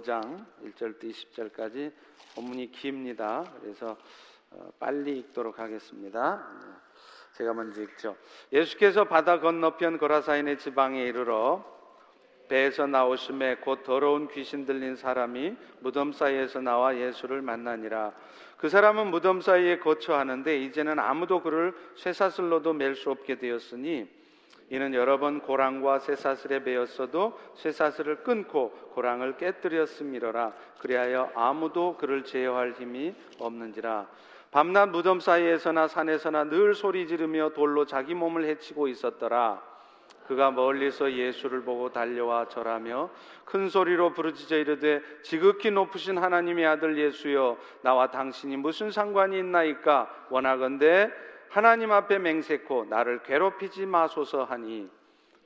5장 1절부터 20절까지 본문이 깁니다. 그래서 어, 빨리 읽도록 하겠습니다. 제가 먼저 읽죠. 예수께서 바다 건너편 거라사인의 지방에 이르러 배에서 나오심에 곧 더러운 귀신 들린 사람이 무덤 사이에서 나와 예수를 만나니라. 그 사람은 무덤 사이에 거처하는데 이제는 아무도 그를 쇠사슬로도 맬 수 없게 되었으니 이는 여러 번 고랑과 쇠사슬에 베었어도 쇠사슬을 끊고 고랑을 깨뜨렸음이로라. 그리하여 아무도 그를 제어할 힘이 없는지라. 밤낮 무덤 사이에서나 산에서나 늘 소리 지르며 돌로 자기 몸을 해치고 있었더라. 그가 멀리서 예수를 보고 달려와 절하며 큰 소리로 부르짖어 이르되 지극히 높으신 하나님의 아들 예수여 나와 당신이 무슨 상관이 있나이까 원하건대 하나님 앞에 맹세코 나를 괴롭히지 마소서 하니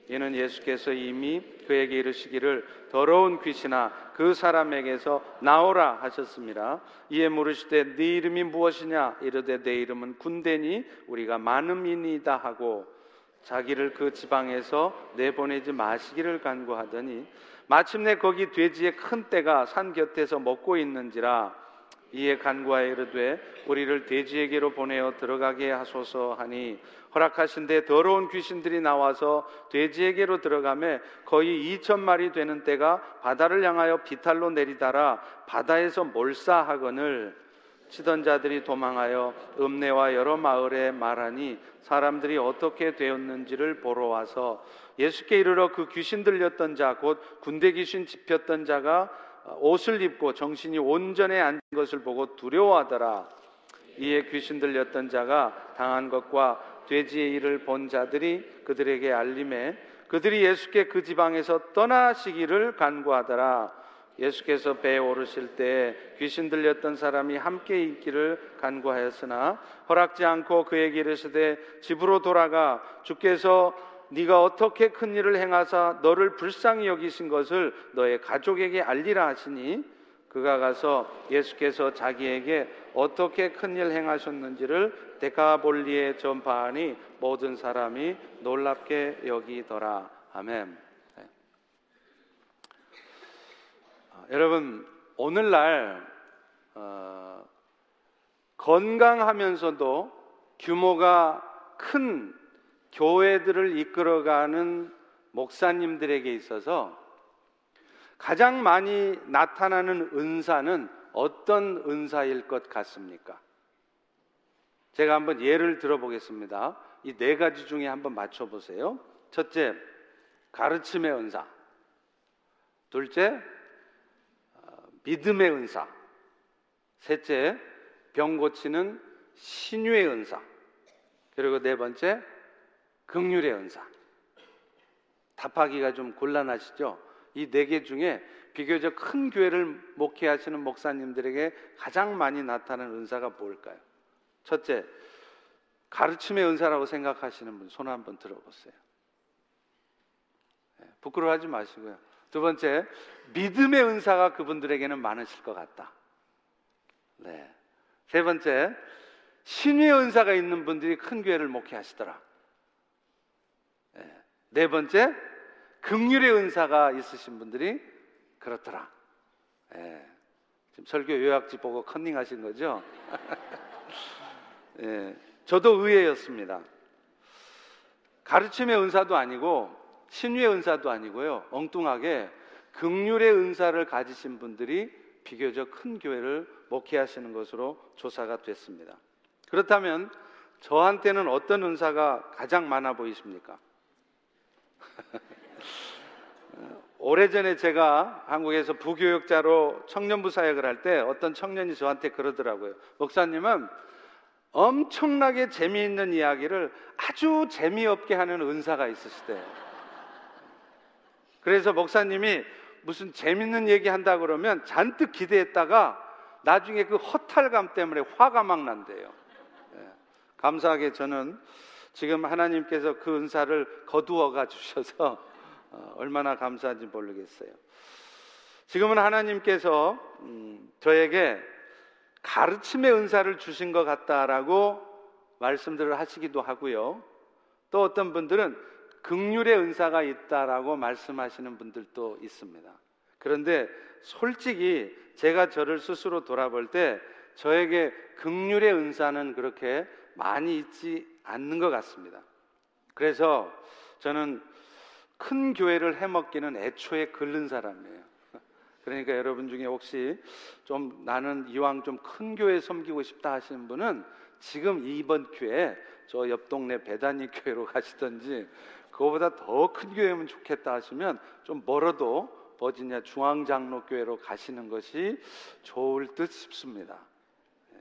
이는 예수께서 이미 그에게 이르시기를 더러운 귀신아 그 사람에게서 나오라 하셨습니다. 이에 물으시되 네 이름이 무엇이냐 이르되 내 이름은 군대니 우리가 많음이니다 하고 자기를 그 지방에서 내보내지 마시기를 간구하더니 마침내 거기 돼지의 큰 떼가 산 곁에서 먹고 있는지라 이에 간구하여 이르되 우리를 돼지에게로 보내어 들어가게 하소서 하니 허락하신 데 더러운 귀신들이 나와서 돼지에게로 들어가매 거의 2천 마리 되는 떼가 바다를 향하여 비탈로 내리다라 바다에서 몰사하거늘. 치던 자들이 도망하여 읍내와 여러 마을에 말하니 사람들이 어떻게 되었는지를 보러 와서 예수께 이르러 그 귀신 들렸던 자 곧 군대 귀신 집혔던 자가 옷을 입고 정신이 온전에 앉은 것을 보고 두려워하더라. 이에 귀신 들렸던 자가 당한 것과 돼지의 일을 본 자들이 그들에게 알림해 그들이 예수께 그 지방에서 떠나시기를 간구하더라. 예수께서 배에 오르실 때 귀신 들렸던 사람이 함께 있기를 간구하였으나 허락지 않고 그에게 이르시되 집으로 돌아가 주께서 네가 어떻게 큰 일을 행하사 너를 불쌍히 여기신 것을 너의 가족에게 알리라 하시니 그가 가서 예수께서 자기에게 어떻게 큰 일 행하셨는지를 데카볼리에 전파하니 모든 사람이 놀랍게 여기더라. 아멘. 네. 아, 여러분 오늘날 어, 건강하면서도 규모가 큰 교회들을 이끌어가는 목사님들에게 있어서 가장 많이 나타나는 은사는 어떤 은사일 것 같습니까? 제가 한번 예를 들어보겠습니다. 이 네 가지 중에 한번 맞춰보세요. 첫째, 가르침의 은사. 둘째, 어, 믿음의 은사. 셋째, 병 고치는 신유의 은사. 그리고 네 번째, 극률의 은사. 답하기가 좀 곤란하시죠? 이 네 개 중에 비교적 큰 교회를 목회하시는 목사님들에게 가장 많이 나타나는 은사가 뭘까요? 첫째, 가르침의 은사라고 생각하시는 분 손 한번 들어보세요. 네, 부끄러워하지 마시고요. 두 번째, 믿음의 은사가 그분들에게는 많으실 것 같다. 네. 세 번째, 신의 은사가 있는 분들이 큰 교회를 목회하시더라. 네. 네 번째, 극률의 은사가 있으신 분들이 그렇더라. 네. 지금 설교 요약지 보고 컨닝하신 거죠? 예, 저도 의외였습니다. 가르침의 은사도 아니고 신유의 은사도 아니고요. 엉뚱하게 극률의 은사를 가지신 분들이 비교적 큰 교회를 목회하시는 것으로 조사가 됐습니다. 그렇다면 저한테는 어떤 은사가 가장 많아 보이십니까? 오래전에 제가 한국에서 부교육자로 청년부 사역을 할 때 어떤 청년이 저한테 그러더라고요. 목사님은 엄청나게 재미있는 이야기를 아주 재미없게 하는 은사가 있으시대요. 그래서 목사님이 무슨 재밌는 얘기 한다 그러면 잔뜩 기대했다가 나중에 그 허탈감 때문에 화가 막 난대요. 네. 감사하게 저는 지금 하나님께서 그 은사를 거두어가 주셔서 어, 얼마나 감사한지 모르겠어요. 지금은 하나님께서 음, 저에게 가르침의 은사를 주신 것 같다라고 말씀들을 하시기도 하고요. 또 어떤 분들은 극률의 은사가 있다라고 말씀하시는 분들도 있습니다. 그런데 솔직히 제가 저를 스스로 돌아볼 때 저에게 극률의 은사는 그렇게 많이 있지 않는 것 같습니다. 그래서 저는 큰 교회를 해먹기는 애초에 글른 사람이에요. 그러니까 여러분 중에 혹시 좀 나는 이왕 좀 큰 교회 섬기고 싶다 하시는 분은 지금 이번 교회 저 옆 동네 배단위 교회로 가시든지 그거보다 더 큰 교회면 좋겠다 하시면 좀 멀어도 버지니아 중앙장로교회로 가시는 것이 좋을 듯 싶습니다. 예.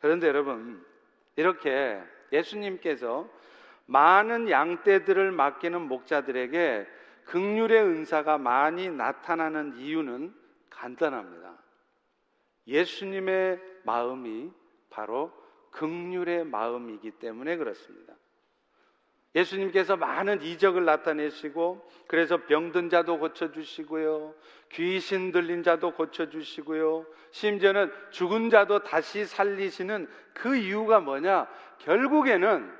그런데 여러분 이렇게 예수님께서 많은 양떼들을 맡기는 목자들에게 극률의 은사가 많이 나타나는 이유는 간단합니다. 예수님의 마음이 바로 극률의 마음이기 때문에 그렇습니다. 예수님께서 많은 이적을 나타내시고 그래서 병든 자도 고쳐 주시고요. 귀신 들린 자도 고쳐 주시고요. 심지어는 죽은 자도 다시 살리시는 그 이유가 뭐냐? 결국에는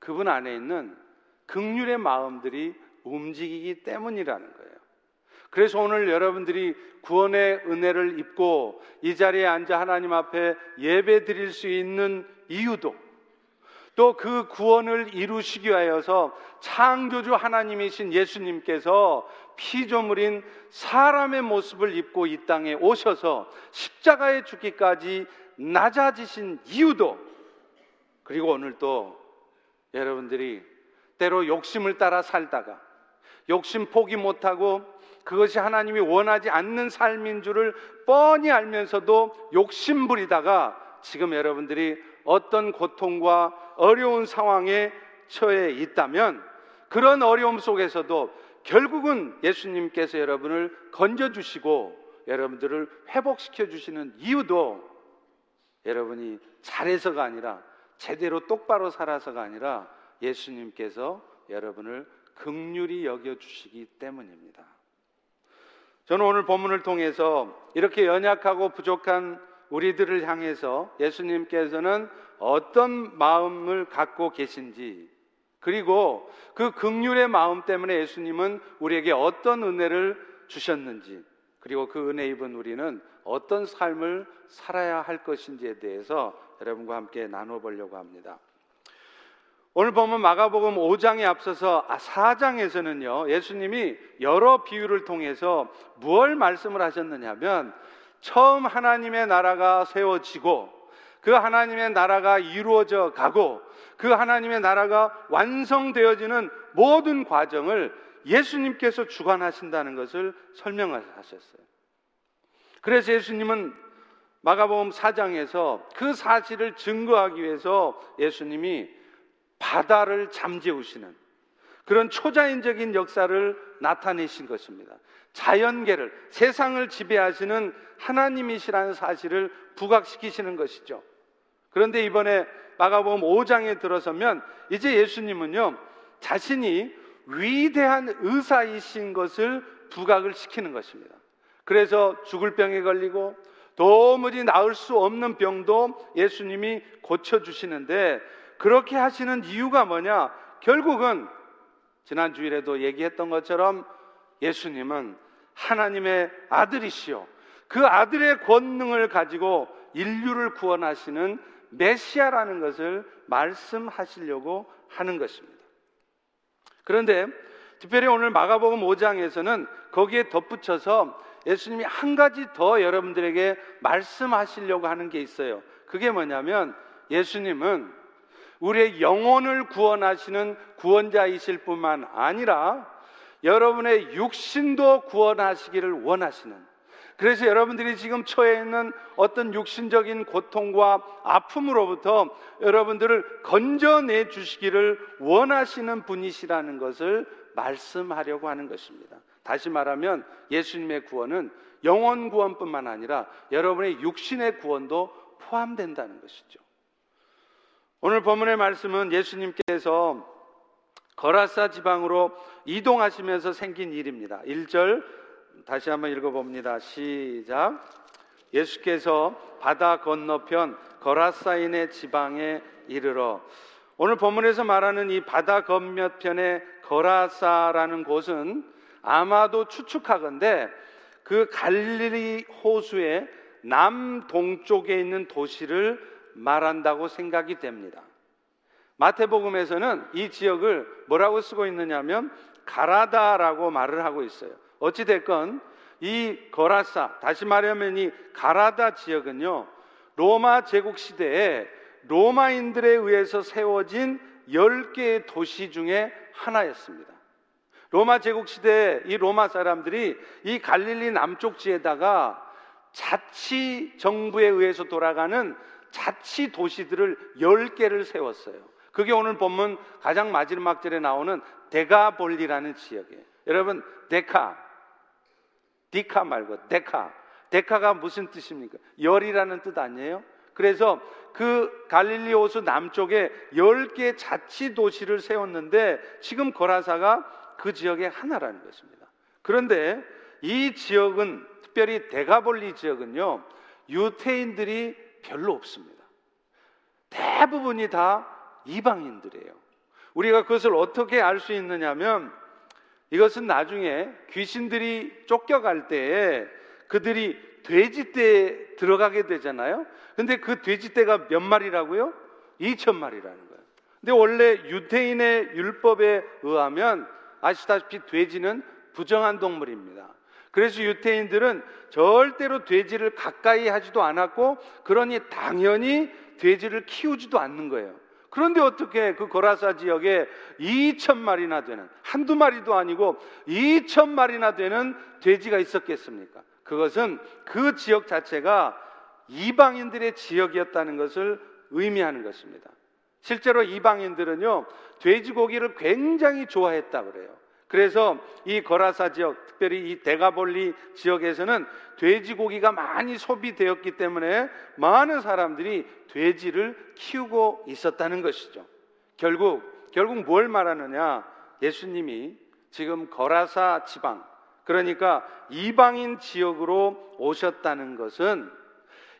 그분 안에 있는 극률의 마음들이 움직이기 때문이라는 거예요. 그래서 오늘 여러분들이 구원의 은혜를 입고 이 자리에 앉아 하나님 앞에 예배 드릴 수 있는 이유도 또 그 구원을 이루시기 위하여서 창조주 하나님이신 예수님께서 피조물인 사람의 모습을 입고 이 땅에 오셔서 십자가에 죽기까지 낮아지신 이유도 그리고 오늘 또 여러분들이 때로 욕심을 따라 살다가 욕심 포기 못하고 그것이 하나님이 원하지 않는 삶인 줄을 뻔히 알면서도 욕심 부리다가 지금 여러분들이 어떤 고통과 어려운 상황에 처해 있다면 그런 어려움 속에서도 결국은 예수님께서 여러분을 건져주시고 여러분들을 회복시켜 주시는 이유도 여러분이 잘해서가 아니라 제대로 똑바로 살아서가 아니라 예수님께서 여러분을 극률이 여겨 주시기 때문입니다. 저는 오늘 본문을 통해서 이렇게 연약하고 부족한 우리들을 향해서 예수님께서는 어떤 마음을 갖고 계신지 그리고 그 극률의 마음 때문에 예수님은 우리에게 어떤 은혜를 주셨는지 그리고 그 은혜 입은 우리는 어떤 삶을 살아야 할 것인지에 대해서 여러분과 함께 나눠 보려고 합니다. 오늘 보면 마가복음 5장에 앞서서 4장에서는요, 아, 예수님이 여러 비유를 통해서 무엇 말씀을 하셨느냐면, 처음 하나님의 나라가 세워지고, 그 하나님의 나라가 이루어져 가고, 그 하나님의 나라가 완성되어지는 모든 과정을 예수님께서 주관하신다는 것을 설명하셨어요. 그래서 예수님은 마가복음 4장에서 그 사실을 증거하기 위해서 예수님이 바다를 잠재우시는 그런 초자연적인 역사를 나타내신 것입니다. 자연계를 세상을 지배하시는 하나님이시라는 사실을 부각시키시는 것이죠. 그런데 이번에 마가복음 5장에 들어서면 이제 예수님은요 자신이 위대한 의사이신 것을 부각을 시키는 것입니다. 그래서 죽을 병에 걸리고 도무지 나을 수 없는 병도 예수님이 고쳐 주시는데 그렇게 하시는 이유가 뭐냐? 결국은 지난 주일에도 얘기했던 것처럼 예수님은 하나님의 아들이시요. 그 아들의 권능을 가지고 인류를 구원하시는 메시아라는 것을 말씀하시려고 하는 것입니다. 그런데 특별히 오늘 마가복음 5장에서는 거기에 덧붙여서 예수님이 한 가지 더 여러분들에게 말씀하시려고 하는 게 있어요. 그게 뭐냐면 예수님은 우리의 영혼을 구원하시는 구원자이실 뿐만 아니라 여러분의 육신도 구원하시기를 원하시는 그래서 여러분들이 지금 처해 있는 어떤 육신적인 고통과 아픔으로부터 여러분들을 건져내 주시기를 원하시는 분이시라는 것을 말씀하려고 하는 것입니다. 다시 말하면 예수님의 구원은 영혼 구원뿐만 아니라 여러분의 육신의 구원도 포함된다는 것이죠. 오늘 본문의 말씀은 예수님께서 거라사 지방으로 이동하시면서 생긴 일입니다. 1절 다시 한번 읽어봅니다. 시작. 예수께서 바다 건너편 거라사인의 지방에 이르러 오늘 본문에서 말하는 이 바다 건너편의 거라사라는 곳은 아마도 추측하건대 그 갈릴리 호수의 남동쪽에 있는 도시를 말한다고 생각이 됩니다. 마태복음에서는 이 지역을 뭐라고 쓰고 있느냐면 가라다라고 말을 하고 있어요. 어찌 됐건 이 거라사 다시 말하면 이 가라다 지역은요. 로마 제국 시대에 로마인들에 의해서 세워진 10개의 도시 중에 하나였습니다. 로마 제국 시대에 이 로마 사람들이 이 갈릴리 남쪽 지에다가 자치 정부에 의해서 돌아가는 자치 도시들을 10개를 세웠어요. 그게 오늘 본문 가장 마지막 절에 나오는 데가볼리라는 지역이에요. 여러분, 데카, 디카 말고 데카. 데카가 무슨 뜻입니까? 열이라는 뜻 아니에요? 그래서 그 갈릴리 호수 남쪽에 10개 자치 도시를 세웠는데 지금 거라사가 그 지역의 하나라는 것입니다. 그런데 이 지역은 특별히 데가볼리 지역은요. 유태인들이 별로 없습니다. 대부분이 다 이방인들이에요. 우리가 그것을 어떻게 알 수 있느냐면 이것은 나중에 귀신들이 쫓겨갈 때에 그들이 돼지떼에 들어가게 되잖아요. 근데 그 돼지떼가 몇 마리라고요? 2천 마리라는 거예요. 근데 원래 유태인의 율법에 의하면 아시다시피 돼지는 부정한 동물입니다. 그래서 유태인들은 절대로 돼지를 가까이 하지도 않았고 그러니 당연히 돼지를 키우지도 않는 거예요. 그런데 어떻게 그 거라사 지역에 2천 마리나 되는 한두 마리도 아니고 2천 마리나 되는 돼지가 있었겠습니까? 그것은 그 지역 자체가 이방인들의 지역이었다는 것을 의미하는 것입니다. 실제로 이방인들은요, 돼지고기를 굉장히 좋아했다 그래요. 그래서 이 거라사 지역, 특별히 이 데가볼리 지역에서는 돼지고기가 많이 소비되었기 때문에 많은 사람들이 돼지를 키우고 있었다는 것이죠. 결국, 결국 뭘 말하느냐? 예수님이 지금 거라사 지방, 그러니까 이방인 지역으로 오셨다는 것은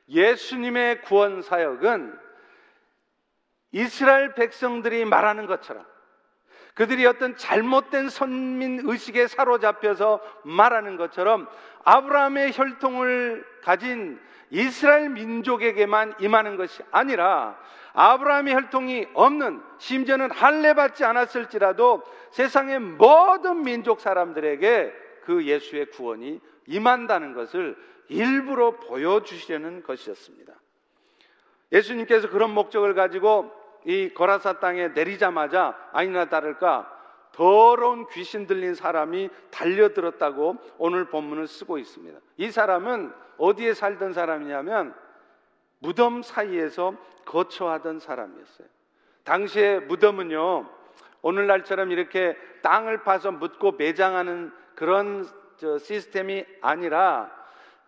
예수님의 구원 사역은 이스라엘 백성들이 말하는 것처럼 그들이 어떤 잘못된 선민 의식에 사로잡혀서 말하는 것처럼 아브라함의 혈통을 가진 이스라엘 민족에게만 임하는 것이 아니라 아브라함의 혈통이 없는 심지어는 할례 받지 않았을지라도 세상의 모든 민족 사람들에게 그 예수의 구원이 임한다는 것을 일부러 보여주시려는 것이었습니다. 예수님께서 그런 목적을 가지고 이 거라사 땅에 내리자마자 아니나 다를까 더러운 귀신 들린 사람이 달려들었다고 오늘 본문을 쓰고 있습니다. 이 사람은 어디에 살던 사람이냐면 무덤 사이에서 거처하던 사람이었어요. 당시에 무덤은요, 오늘날처럼 이렇게 땅을 파서 묻고 매장하는 그런 시스템이 아니라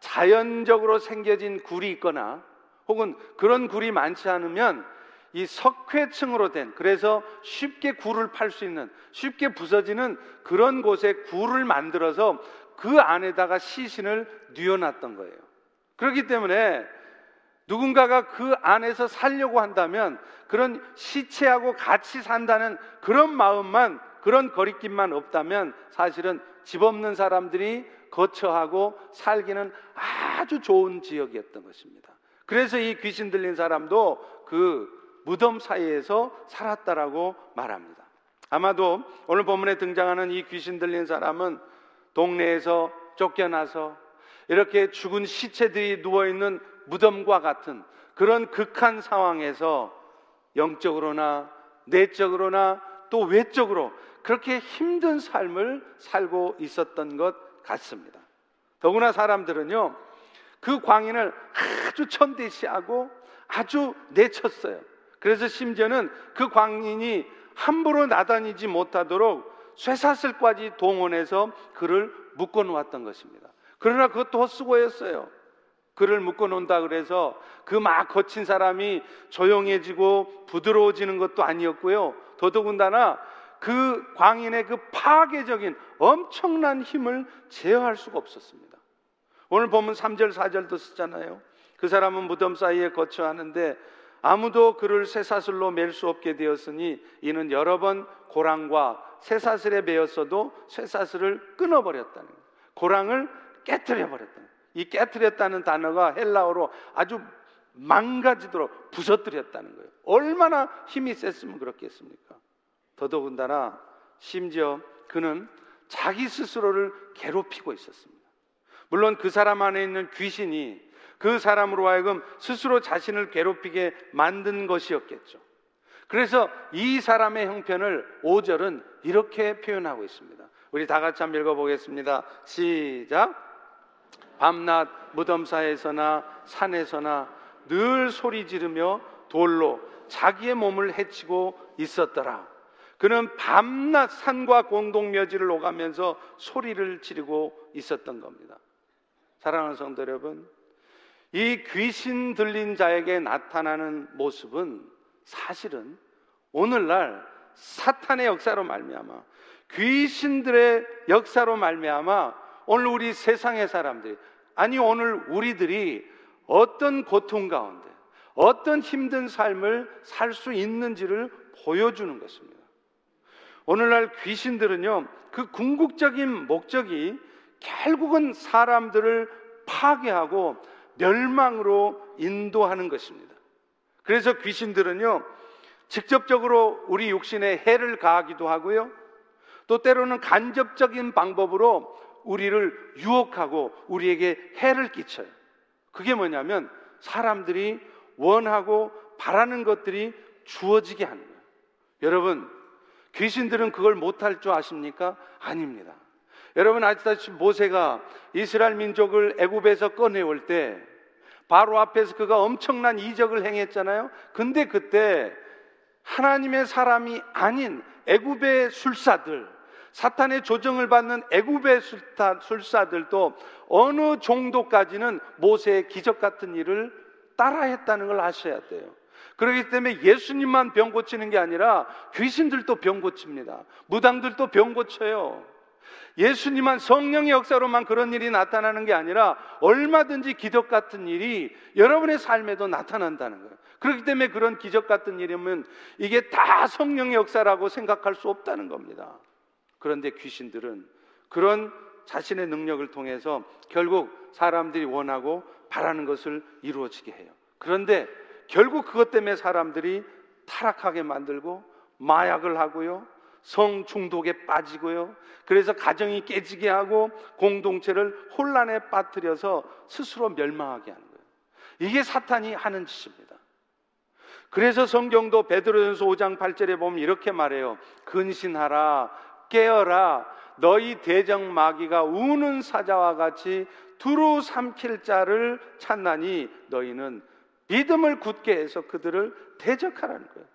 자연적으로 생겨진 굴이 있거나 혹은 그런 굴이 많지 않으면 이 석회층으로 된 그래서 쉽게 굴을 팔 수 있는 쉽게 부서지는 그런 곳에 굴을 만들어서 그 안에다가 시신을 뉘어놨던 거예요. 그렇기 때문에 누군가가 그 안에서 살려고 한다면 그런 시체하고 같이 산다는 그런 마음만 그런 거리낌만 없다면 사실은 집 없는 사람들이 거처하고 살기는 아주 좋은 지역이었던 것입니다. 그래서 이 귀신 들린 사람도 그 무덤 사이에서 살았다라고 말합니다. 아마도 오늘 본문에 등장하는 이 귀신 들린 사람은 동네에서 쫓겨나서 이렇게 죽은 시체들이 누워 있는 무덤과 같은 그런 극한 상황에서 영적으로나 내적으로나 또 외적으로 그렇게 힘든 삶을 살고 있었던 것 같습니다. 더구나 사람들은요, 그 광인을 아주 천대시하고 아주 내쳤어요. 그래서 심지어는 그 광인이 함부로 나다니지 못하도록 쇠사슬까지 동원해서 그를 묶어 놓았던 것입니다. 그러나 그것도 헛수고였어요. 그를 묶어 놓는다 그래서 그 막 거친 사람이 조용해지고 부드러워지는 것도 아니었고요. 더더군다나 그 광인의 그 파괴적인 엄청난 힘을 제어할 수가 없었습니다. 오늘 보면 3절, 4절도 쓰잖아요. 그 사람은 무덤 사이에 거처하는데 아무도 그를 쇠사슬로 맬 수 없게 되었으니 이는 여러 번 고랑과 쇠사슬에 매였어도 쇠사슬을 끊어버렸다는 거예요. 고랑을 깨뜨려 버렸다. 이 깨뜨렸다는 단어가 헬라어로 아주 망가지도록 부서뜨렸다는 거예요. 얼마나 힘이 셌으면 그렇겠습니까? 더더군다나 심지어 그는 자기 스스로를 괴롭히고 있었습니다. 물론 그 사람 안에 있는 귀신이 그 사람으로 하여금 스스로 자신을 괴롭히게 만든 것이었겠죠. 그래서 이 사람의 형편을 5절은 이렇게 표현하고 있습니다. 우리 다 같이 한번 읽어보겠습니다. 시작. 밤낮 무덤 사에서나 산에서나 늘 소리 지르며 돌로 자기의 몸을 해치고 있었더라. 그는 밤낮 산과 공동묘지를 오가면서 소리를 지르고 있었던 겁니다. 사랑하는 성도 여러분, 이 귀신 들린 자에게 나타나는 모습은 사실은 오늘날 사탄의 역사로 말미암아 귀신들의 역사로 말미암아 오늘 우리 세상의 사람들이 아니 오늘 우리들이 어떤 고통 가운데 어떤 힘든 삶을 살 수 있는지를 보여주는 것입니다. 오늘날 귀신들은요, 그 궁극적인 목적이 결국은 사람들을 파괴하고 멸망으로 인도하는 것입니다. 그래서 귀신들은요, 직접적으로 우리 육신에 해를 가하기도 하고요, 또 때로는 간접적인 방법으로 우리를 유혹하고 우리에게 해를 끼쳐요. 그게 뭐냐면 사람들이 원하고 바라는 것들이 주어지게 하는 거예요. 여러분, 귀신들은 그걸 못할 줄 아십니까? 아닙니다. 여러분 아시다시피 모세가 이스라엘 민족을 애굽에서 꺼내올 때 바로 앞에서 그가 엄청난 이적을 행했잖아요. 근데 그때 하나님의 사람이 아닌 애굽의 술사들 사탄의 조정을 받는 애굽의 술사들도 어느 정도까지는 모세의 기적 같은 일을 따라했다는 걸 아셔야 돼요. 그렇기 때문에 예수님만 병 고치는 게 아니라 귀신들도 병 고칩니다. 무당들도 병 고쳐요. 예수님만 성령의 역사로만 그런 일이 나타나는 게 아니라 얼마든지 기적 같은 일이 여러분의 삶에도 나타난다는 거예요. 그렇기 때문에 그런 기적 같은 일이면 이게 다 성령의 역사라고 생각할 수 없다는 겁니다. 그런데 귀신들은 그런 자신의 능력을 통해서 결국 사람들이 원하고 바라는 것을 이루어지게 해요. 그런데 결국 그것 때문에 사람들이 타락하게 만들고 마약을 하고요. 성 중독에 빠지고요. 그래서 가정이 깨지게 하고 공동체를 혼란에 빠뜨려서 스스로 멸망하게 하는 거예요. 이게 사탄이 하는 짓입니다. 그래서 성경도 베드로전서 5장 8절에 보면 이렇게 말해요. 근신하라 깨어라 너희 대적 마귀가 우는 사자와 같이 두루 삼킬 자를 찾나니 너희는 믿음을 굳게 해서 그들을 대적하라는 거예요.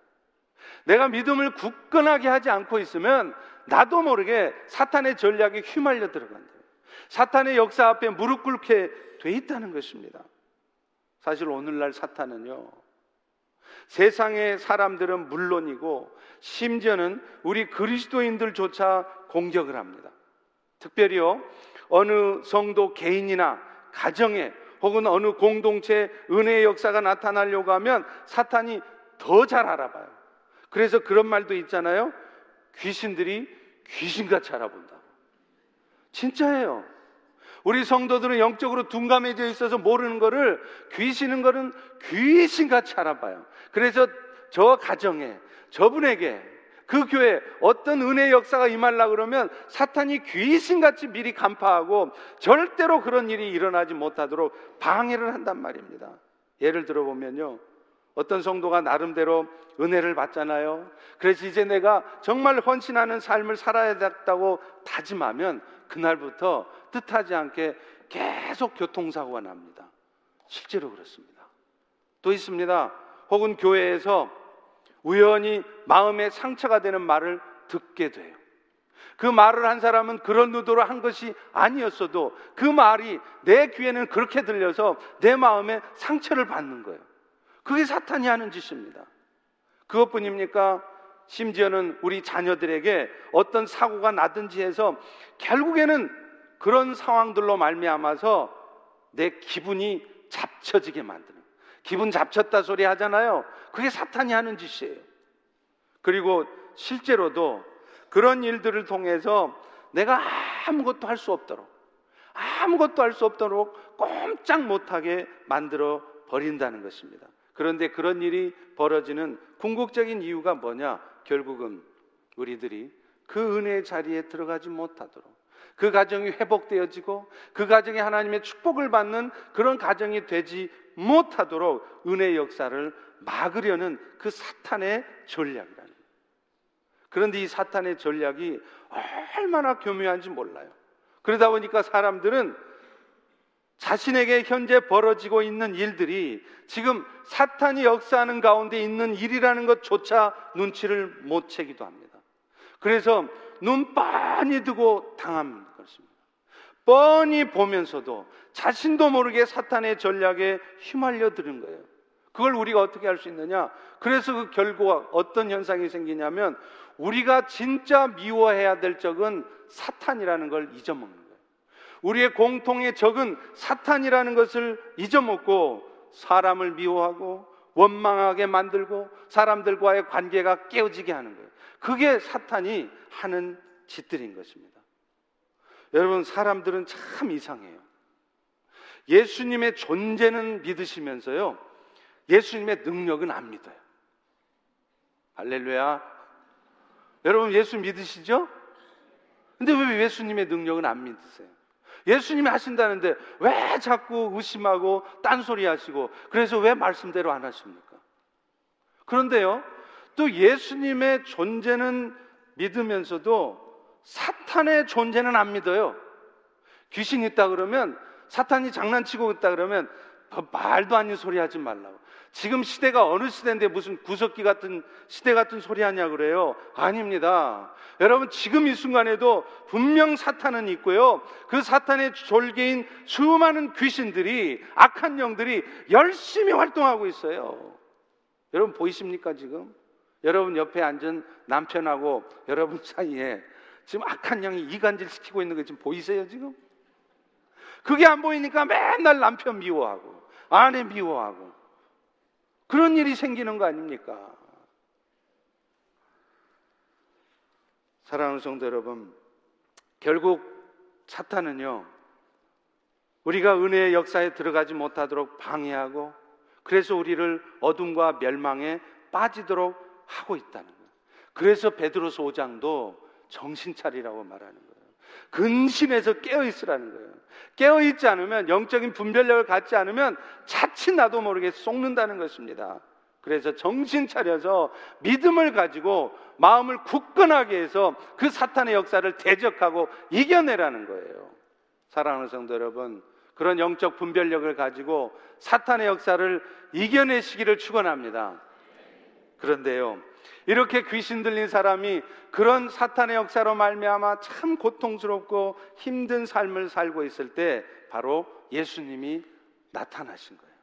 내가 믿음을 굳건하게 하지 않고 있으면 나도 모르게 사탄의 전략에 휘말려 들어간다. 사탄의 역사 앞에 무릎 꿇게 돼 있다는 것입니다. 사실 오늘날 사탄은요, 세상의 사람들은 물론이고 심지어는 우리 그리스도인들조차 공격을 합니다. 특별히요, 어느 성도 개인이나 가정에 혹은 어느 공동체 은혜의 역사가 나타나려고 하면 사탄이 더 잘 알아봐요. 그래서 그런 말도 있잖아요. 귀신들이 귀신같이 알아본다고. 진짜예요. 우리 성도들은 영적으로 둔감해져 있어서 모르는 거를 귀신은 거는 귀신같이 알아봐요. 그래서 저 가정에 저분에게 그 교회 어떤 은혜 역사가 임하려 그러면 사탄이 귀신같이 미리 간파하고 절대로 그런 일이 일어나지 못하도록 방해를 한단 말입니다. 예를 들어 보면요. 어떤 성도가 나름대로 은혜를 받잖아요. 그래서 이제 내가 정말 헌신하는 삶을 살아야겠다고 다짐하면 그날부터 뜻하지 않게 계속 교통사고가 납니다. 실제로 그렇습니다. 또 있습니다. 혹은 교회에서 우연히 마음에 상처가 되는 말을 듣게 돼요. 그 말을 한 사람은 그런 의도로 한 것이 아니었어도 그 말이 내 귀에는 그렇게 들려서 내 마음에 상처를 받는 거예요. 그게 사탄이 하는 짓입니다. 그것뿐입니까? 심지어는 우리 자녀들에게 어떤 사고가 나든지 해서 결국에는 그런 상황들로 말미암아서 내 기분이 잡쳐지게 만드는 기분 잡쳤다 소리 하잖아요. 그게 사탄이 하는 짓이에요. 그리고 실제로도 그런 일들을 통해서 내가 아무것도 할 수 없도록 아무것도 할 수 없도록 꼼짝 못하게 만들어 버린다는 것입니다. 그런데 그런 일이 벌어지는 궁극적인 이유가 뭐냐? 결국은 우리들이 그 은혜의 자리에 들어가지 못하도록 그 가정이 회복되어지고 그 가정이 하나님의 축복을 받는 그런 가정이 되지 못하도록 은혜의 역사를 막으려는 그 사탄의 전략이라는. 그런데 이 사탄의 전략이 얼마나 교묘한지 몰라요. 그러다 보니까 사람들은 자신에게 현재 벌어지고 있는 일들이 지금 사탄이 역사하는 가운데 있는 일이라는 것조차 눈치를 못 채기도 합니다. 그래서 눈 뻔히 두고 당하는 것입니다. 뻔히 보면서도 자신도 모르게 사탄의 전략에 휘말려 드는 거예요. 그걸 우리가 어떻게 할 수 있느냐? 그래서 그 결과가 어떤 현상이 생기냐면 우리가 진짜 미워해야 될 적은 사탄이라는 걸 잊어먹는 거예요. 우리의 공통의 적은 사탄이라는 것을 잊어먹고 사람을 미워하고 원망하게 만들고 사람들과의 관계가 깨어지게 하는 거예요. 그게 사탄이 하는 짓들인 것입니다. 여러분, 사람들은 참 이상해요. 예수님의 존재는 믿으시면서요, 예수님의 능력은 안 믿어요. 할렐루야. 여러분, 예수 믿으시죠? 근데 왜 예수님의 능력은 안 믿으세요? 예수님이 하신다는데 왜 자꾸 의심하고 딴소리 하시고 그래서 왜 말씀대로 안 하십니까? 그런데요, 또 예수님의 존재는 믿으면서도 사탄의 존재는 안 믿어요. 귀신 있다 그러면 사탄이 장난치고 있다 그러면 말도 아닌 소리 하지 말라고. 지금 시대가 어느 시대인데 무슨 구석기 같은 시대 같은 소리 하냐 그래요? 아닙니다. 여러분 지금 이 순간에도 분명 사탄은 있고요. 그 사탄의 졸개인 수많은 귀신들이 악한 영들이 열심히 활동하고 있어요. 여러분 보이십니까 지금? 여러분 옆에 앉은 남편하고 여러분 사이에 지금 악한 영이 이간질 시키고 있는 거 지금 보이세요 지금? 그게 안 보이니까 맨날 남편 미워하고 아내 미워하고 그런 일이 생기는 거 아닙니까? 사랑하는 성도 여러분, 결국 사탄은요, 우리가 은혜의 역사에 들어가지 못하도록 방해하고, 그래서 우리를 어둠과 멸망에 빠지도록 하고 있다는 거예요. 그래서 베드로서 5장도 정신 차리라고 말하는 거예요. 근심해서 깨어 있으라는 거예요. 깨어 있지 않으면 영적인 분별력을 갖지 않으면 자칫 나도 모르게 속는다는 것입니다. 그래서 정신 차려서 믿음을 가지고 마음을 굳건하게 해서 그 사탄의 역사를 대적하고 이겨내라는 거예요. 사랑하는 성도 여러분, 그런 영적 분별력을 가지고 사탄의 역사를 이겨내시기를 축원합니다. 그런데요, 이렇게 귀신 들린 사람이 그런 사탄의 역사로 말미암아 참 고통스럽고 힘든 삶을 살고 있을 때 바로 예수님이 나타나신 거예요.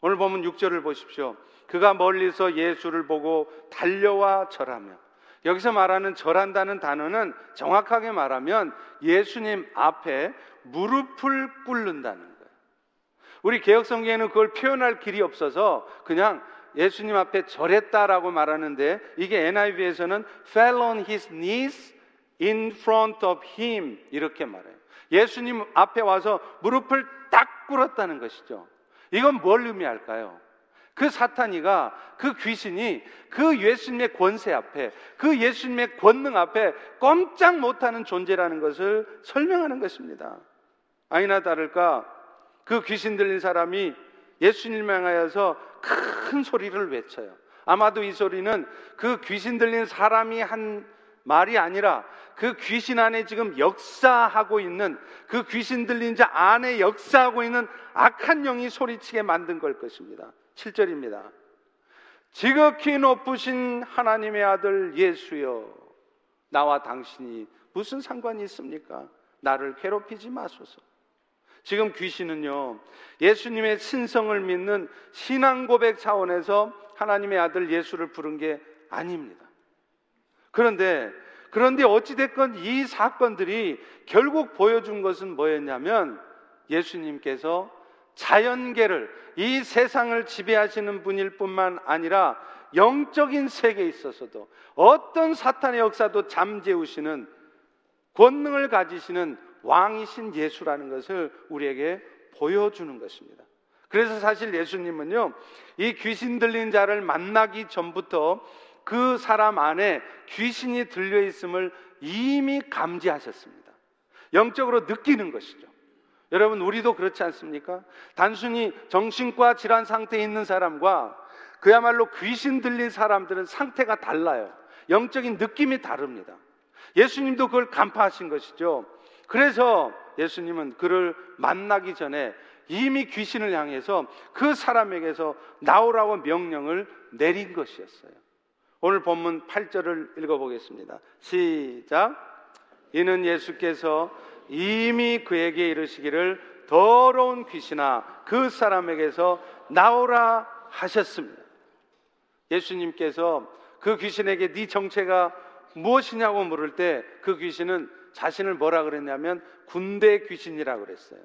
오늘 보면 6절을 보십시오. 그가 멀리서 예수를 보고 달려와 절하며 여기서 말하는 절한다는 단어는 정확하게 말하면 예수님 앞에 무릎을 꿇는다는 거예요. 우리 개혁 성경에는 그걸 표현할 길이 없어서 그냥 예수님 앞에 절했다라고 말하는데 이게 NIV에서는 fell on his knees in front of him 이렇게 말해요. 예수님 앞에 와서 무릎을 딱 꿇었다는 것이죠. 이건 뭘 의미할까요? 그 사탄이가 그 귀신이 그 예수님의 권세 앞에 그 예수님의 권능 앞에 꼼짝 못하는 존재라는 것을 설명하는 것입니다. 아니나 다를까 그 귀신 들린 사람이 예수님을 향하여서 큰 소리를 외쳐요. 아마도 이 소리는 그 귀신 들린 사람이 한 말이 아니라 그 귀신 안에 지금 역사하고 있는 그 귀신 들린 자 안에 역사하고 있는 악한 영이 소리치게 만든 걸 것입니다. 7절입니다. 지극히 높으신 하나님의 아들 예수여 나와 당신이 무슨 상관이 있습니까? 나를 괴롭히지 마소서. 지금 귀신은요, 예수님의 신성을 믿는 신앙 고백 차원에서 하나님의 아들 예수를 부른 게 아닙니다. 그런데, 그런데 어찌됐건 이 사건들이 결국 보여준 것은 뭐였냐면 예수님께서 자연계를, 이 세상을 지배하시는 분일 뿐만 아니라 영적인 세계에 있어서도 어떤 사탄의 역사도 잠재우시는 권능을 가지시는 왕이신 예수라는 것을 우리에게 보여주는 것입니다. 그래서 사실 예수님은요, 이 귀신 들린 자를 만나기 전부터 그 사람 안에 귀신이 들려 있음을 이미 감지하셨습니다. 영적으로 느끼는 것이죠. 여러분, 우리도 그렇지 않습니까? 단순히 정신과 질환 상태에 있는 사람과 그야말로 귀신 들린 사람들은 상태가 달라요. 영적인 느낌이 다릅니다. 예수님도 그걸 간파하신 것이죠. 그래서 예수님은 그를 만나기 전에 이미 귀신을 향해서 그 사람에게서 나오라고 명령을 내린 것이었어요. 오늘 본문 8절을 읽어보겠습니다. 시작. 이는 예수께서 이미 그에게 이르시기를 더러운 귀신아 그 사람에게서 나오라 하셨습니다. 예수님께서 그 귀신에게 네 정체가 무엇이냐고 물을 때 그 귀신은 자신을 뭐라 그랬냐면 군대 귀신이라고 그랬어요.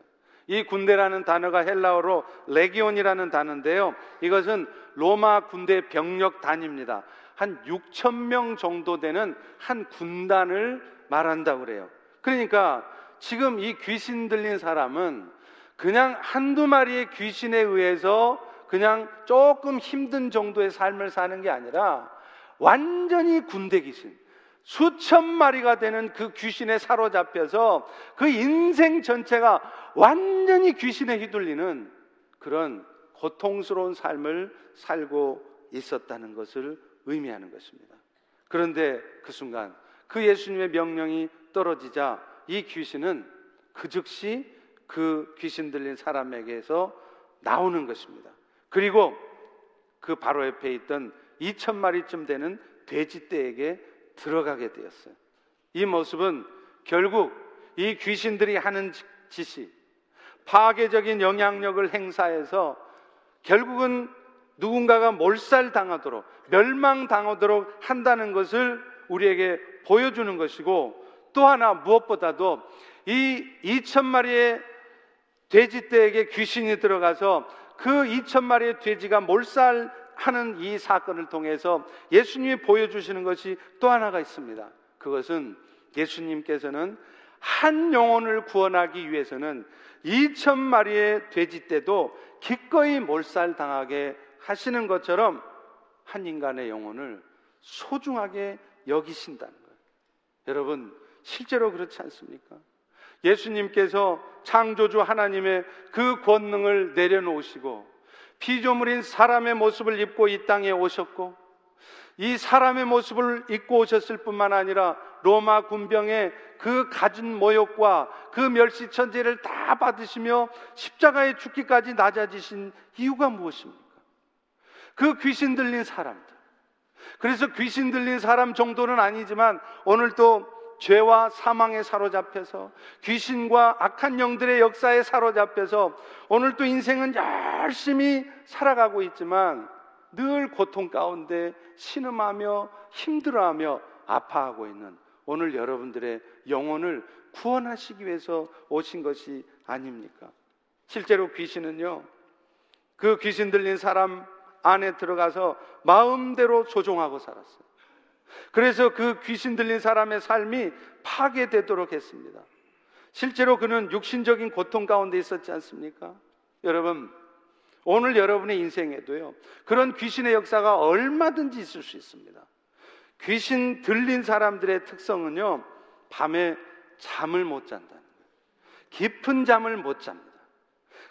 이 군대라는 단어가 헬라어로 레기온이라는 단어인데요. 이것은 로마 군대 병력 단입니다. 한 6천 명 정도 되는 한 군단을 말한다고 그래요. 그러니까 지금 이 귀신 들린 사람은 그냥 한두 마리의 귀신에 의해서 그냥 조금 힘든 정도의 삶을 사는 게 아니라 완전히 군대 귀신, 수천 마리가 되는 그 귀신에 사로잡혀서 그 인생 전체가 완전히 귀신에 휘둘리는 그런 고통스러운 삶을 살고 있었다는 것을 의미하는 것입니다. 그런데 그 순간 그 예수님의 명령이 떨어지자 이 귀신은 그 즉시 그 귀신 들린 사람에게서 나오는 것입니다. 그리고 그 바로 옆에 있던 2천 마리쯤 되는 돼지떼에게 들어가게 되었어요. 이 모습은 결국 이 귀신들이 하는 짓이 파괴적인 영향력을 행사해서 결국은 누군가가 몰살당하도록 멸망당하도록 한다는 것을 우리에게 보여주는 것이고 또 하나 무엇보다도 이 2천 마리의 돼지 떼에게 귀신이 들어가서 그 2천 마리의 돼지가 몰살 하는 이 사건을 통해서 예수님이 보여주시는 것이 또 하나가 있습니다. 그것은 예수님께서는 한 영혼을 구원하기 위해서는 2천 마리의 돼지 떼도 기꺼이 몰살당하게 하시는 것처럼 한 인간의 영혼을 소중하게 여기신다는 거예요. 여러분, 실제로 그렇지 않습니까? 예수님께서 창조주 하나님의 그 권능을 내려놓으시고 피조물인 사람의 모습을 입고 이 땅에 오셨고 이 사람의 모습을 입고 오셨을 뿐만 아니라 로마 군병의 그 가진 모욕과 그 멸시천재를 다 받으시며 십자가에 죽기까지 낮아지신 이유가 무엇입니까? 그 귀신 들린 사람들. 그래서 귀신 들린 사람 정도는 아니지만 오늘 또 죄와 사망에 사로잡혀서 귀신과 악한 영들의 역사에 사로잡혀서 오늘도 인생은 열심히 살아가고 있지만 늘 고통 가운데 신음하며 힘들어하며 아파하고 있는 오늘 여러분들의 영혼을 구원하시기 위해서 오신 것이 아닙니까? 실제로 귀신은요, 그 귀신 들린 사람 안에 들어가서 마음대로 조종하고 살았어요. 그래서 그 귀신 들린 사람의 삶이 파괴되도록 했습니다. 실제로 그는 육신적인 고통 가운데 있었지 않습니까? 여러분, 오늘 여러분의 인생에도요, 그런 귀신의 역사가 얼마든지 있을 수 있습니다. 귀신 들린 사람들의 특성은요, 밤에 잠을 못 잔다는 거예요. 깊은 잠을 못 잡니다.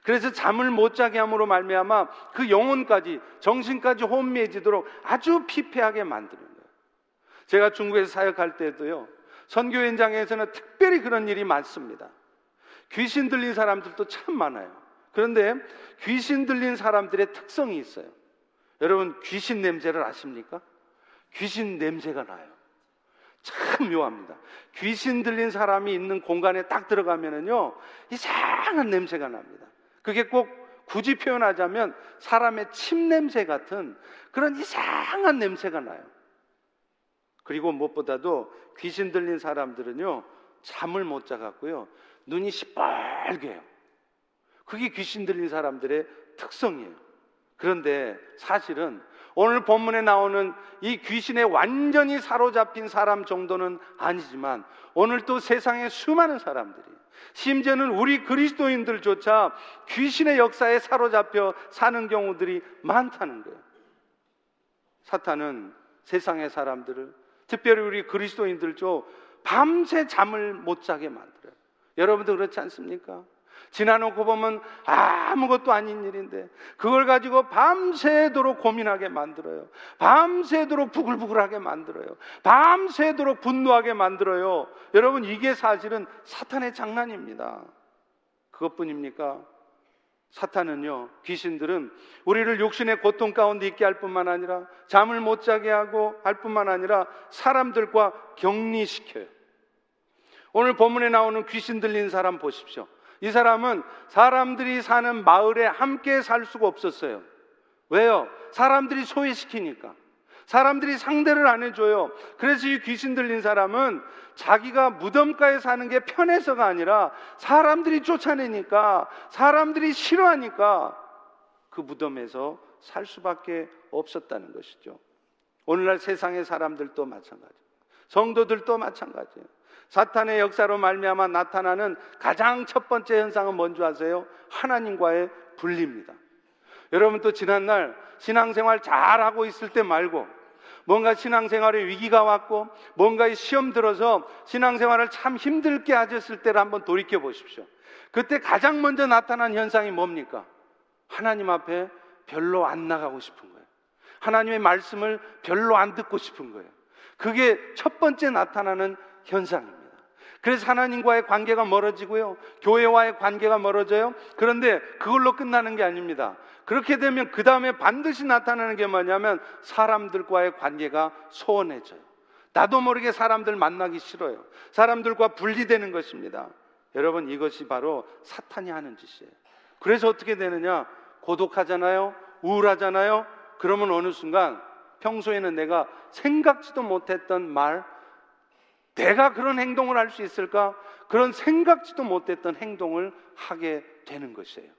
그래서 잠을 못 자게 함으로 말미암아 그 영혼까지 정신까지 혼미해지도록 아주 피폐하게 만드는. 제가 중국에서 사역할 때도요. 선교 현장에서는 특별히 그런 일이 많습니다. 귀신 들린 사람들도 참 많아요. 그런데 귀신 들린 사람들의 특성이 있어요. 여러분 귀신 냄새를 아십니까? 귀신 냄새가 나요. 참 묘합니다. 귀신 들린 사람이 있는 공간에 딱 들어가면은요, 이상한 냄새가 납니다. 그게 꼭 굳이 표현하자면 사람의 침 냄새 같은 그런 이상한 냄새가 나요. 그리고 무엇보다도 귀신 들린 사람들은요, 잠을 못 자갖고요, 눈이 시뻘개요. 그게 귀신 들린 사람들의 특성이에요. 그런데 사실은 오늘 본문에 나오는 이 귀신에 완전히 사로잡힌 사람 정도는 아니지만 오늘 또 세상에 수많은 사람들이 심지어는 우리 그리스도인들조차 귀신의 역사에 사로잡혀 사는 경우들이 많다는 거예요. 사탄은 세상의 사람들을 특별히 우리 그리스도인들조 밤새 잠을 못 자게 만들어요. 여러분도 그렇지 않습니까? 지나놓고 보면 아무것도 아닌 일인데 그걸 가지고 밤새도록 고민하게 만들어요. 밤새도록 부글부글하게 만들어요. 밤새도록 분노하게 만들어요. 여러분 이게 사실은 사탄의 장난입니다. 그것뿐입니까? 사탄은요, 귀신들은 우리를 육신의 고통 가운데 있게 할 뿐만 아니라 잠을 못 자게 하고 할 뿐만 아니라 사람들과 격리시켜요. 오늘 본문에 나오는 귀신 들린 사람 보십시오. 이 사람은 사람들이 사는 마을에 함께 살 수가 없었어요. 왜요? 사람들이 소외시키니까. 사람들이 상대를 안 해줘요. 그래서 이 귀신 들린 사람은 자기가 무덤가에 사는 게 편해서가 아니라 사람들이 쫓아내니까, 사람들이 싫어하니까 그 무덤에서 살 수밖에 없었다는 것이죠. 오늘날 세상의 사람들도 마찬가지. 성도들도 마찬가지예요. 사탄의 역사로 말미암아 나타나는 가장 첫 번째 현상은 뭔지 아세요? 하나님과의 분리입니다. 여러분 또 지난날 신앙생활 잘 하고 있을 때 말고 뭔가 신앙생활에 위기가 왔고 뭔가 시험 들어서 신앙생활을 참 힘들게 하셨을 때를 한번 돌이켜 보십시오. 그때 가장 먼저 나타난 현상이 뭡니까? 하나님 앞에 별로 안 나가고 싶은 거예요. 하나님의 말씀을 별로 안 듣고 싶은 거예요. 그게 첫 번째 나타나는 현상입니다. 그래서 하나님과의 관계가 멀어지고요. 교회와의 관계가 멀어져요. 그런데 그걸로 끝나는 게 아닙니다. 그렇게 되면 그 다음에 반드시 나타나는 게 뭐냐면 사람들과의 관계가 소원해져요. 나도 모르게 사람들 만나기 싫어요. 사람들과 분리되는 것입니다. 여러분 이것이 바로 사탄이 하는 짓이에요. 그래서 어떻게 되느냐? 고독하잖아요. 우울하잖아요. 그러면 어느 순간 평소에는 내가 생각지도 못했던 말, 내가 그런 행동을 할 수 있을까? 그런 생각지도 못했던 행동을 하게 되는 것이에요.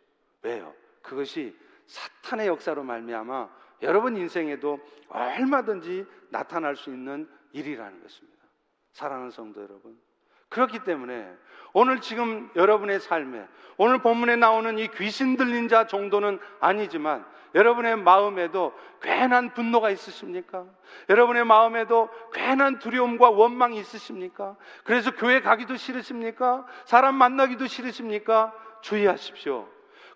왜요? 그것이 사탄의 역사로 말미암아 여러분 인생에도 얼마든지 나타날 수 있는 일이라는 것입니다. 사랑하는 성도 여러분. 그렇기 때문에 오늘 지금 여러분의 삶에 오늘 본문에 나오는 이 귀신 들린 자 정도는 아니지만 여러분의 마음에도 괜한 분노가 있으십니까? 여러분의 마음에도 괜한 두려움과 원망이 있으십니까? 그래서 교회 가기도 싫으십니까? 사람 만나기도 싫으십니까? 주의하십시오.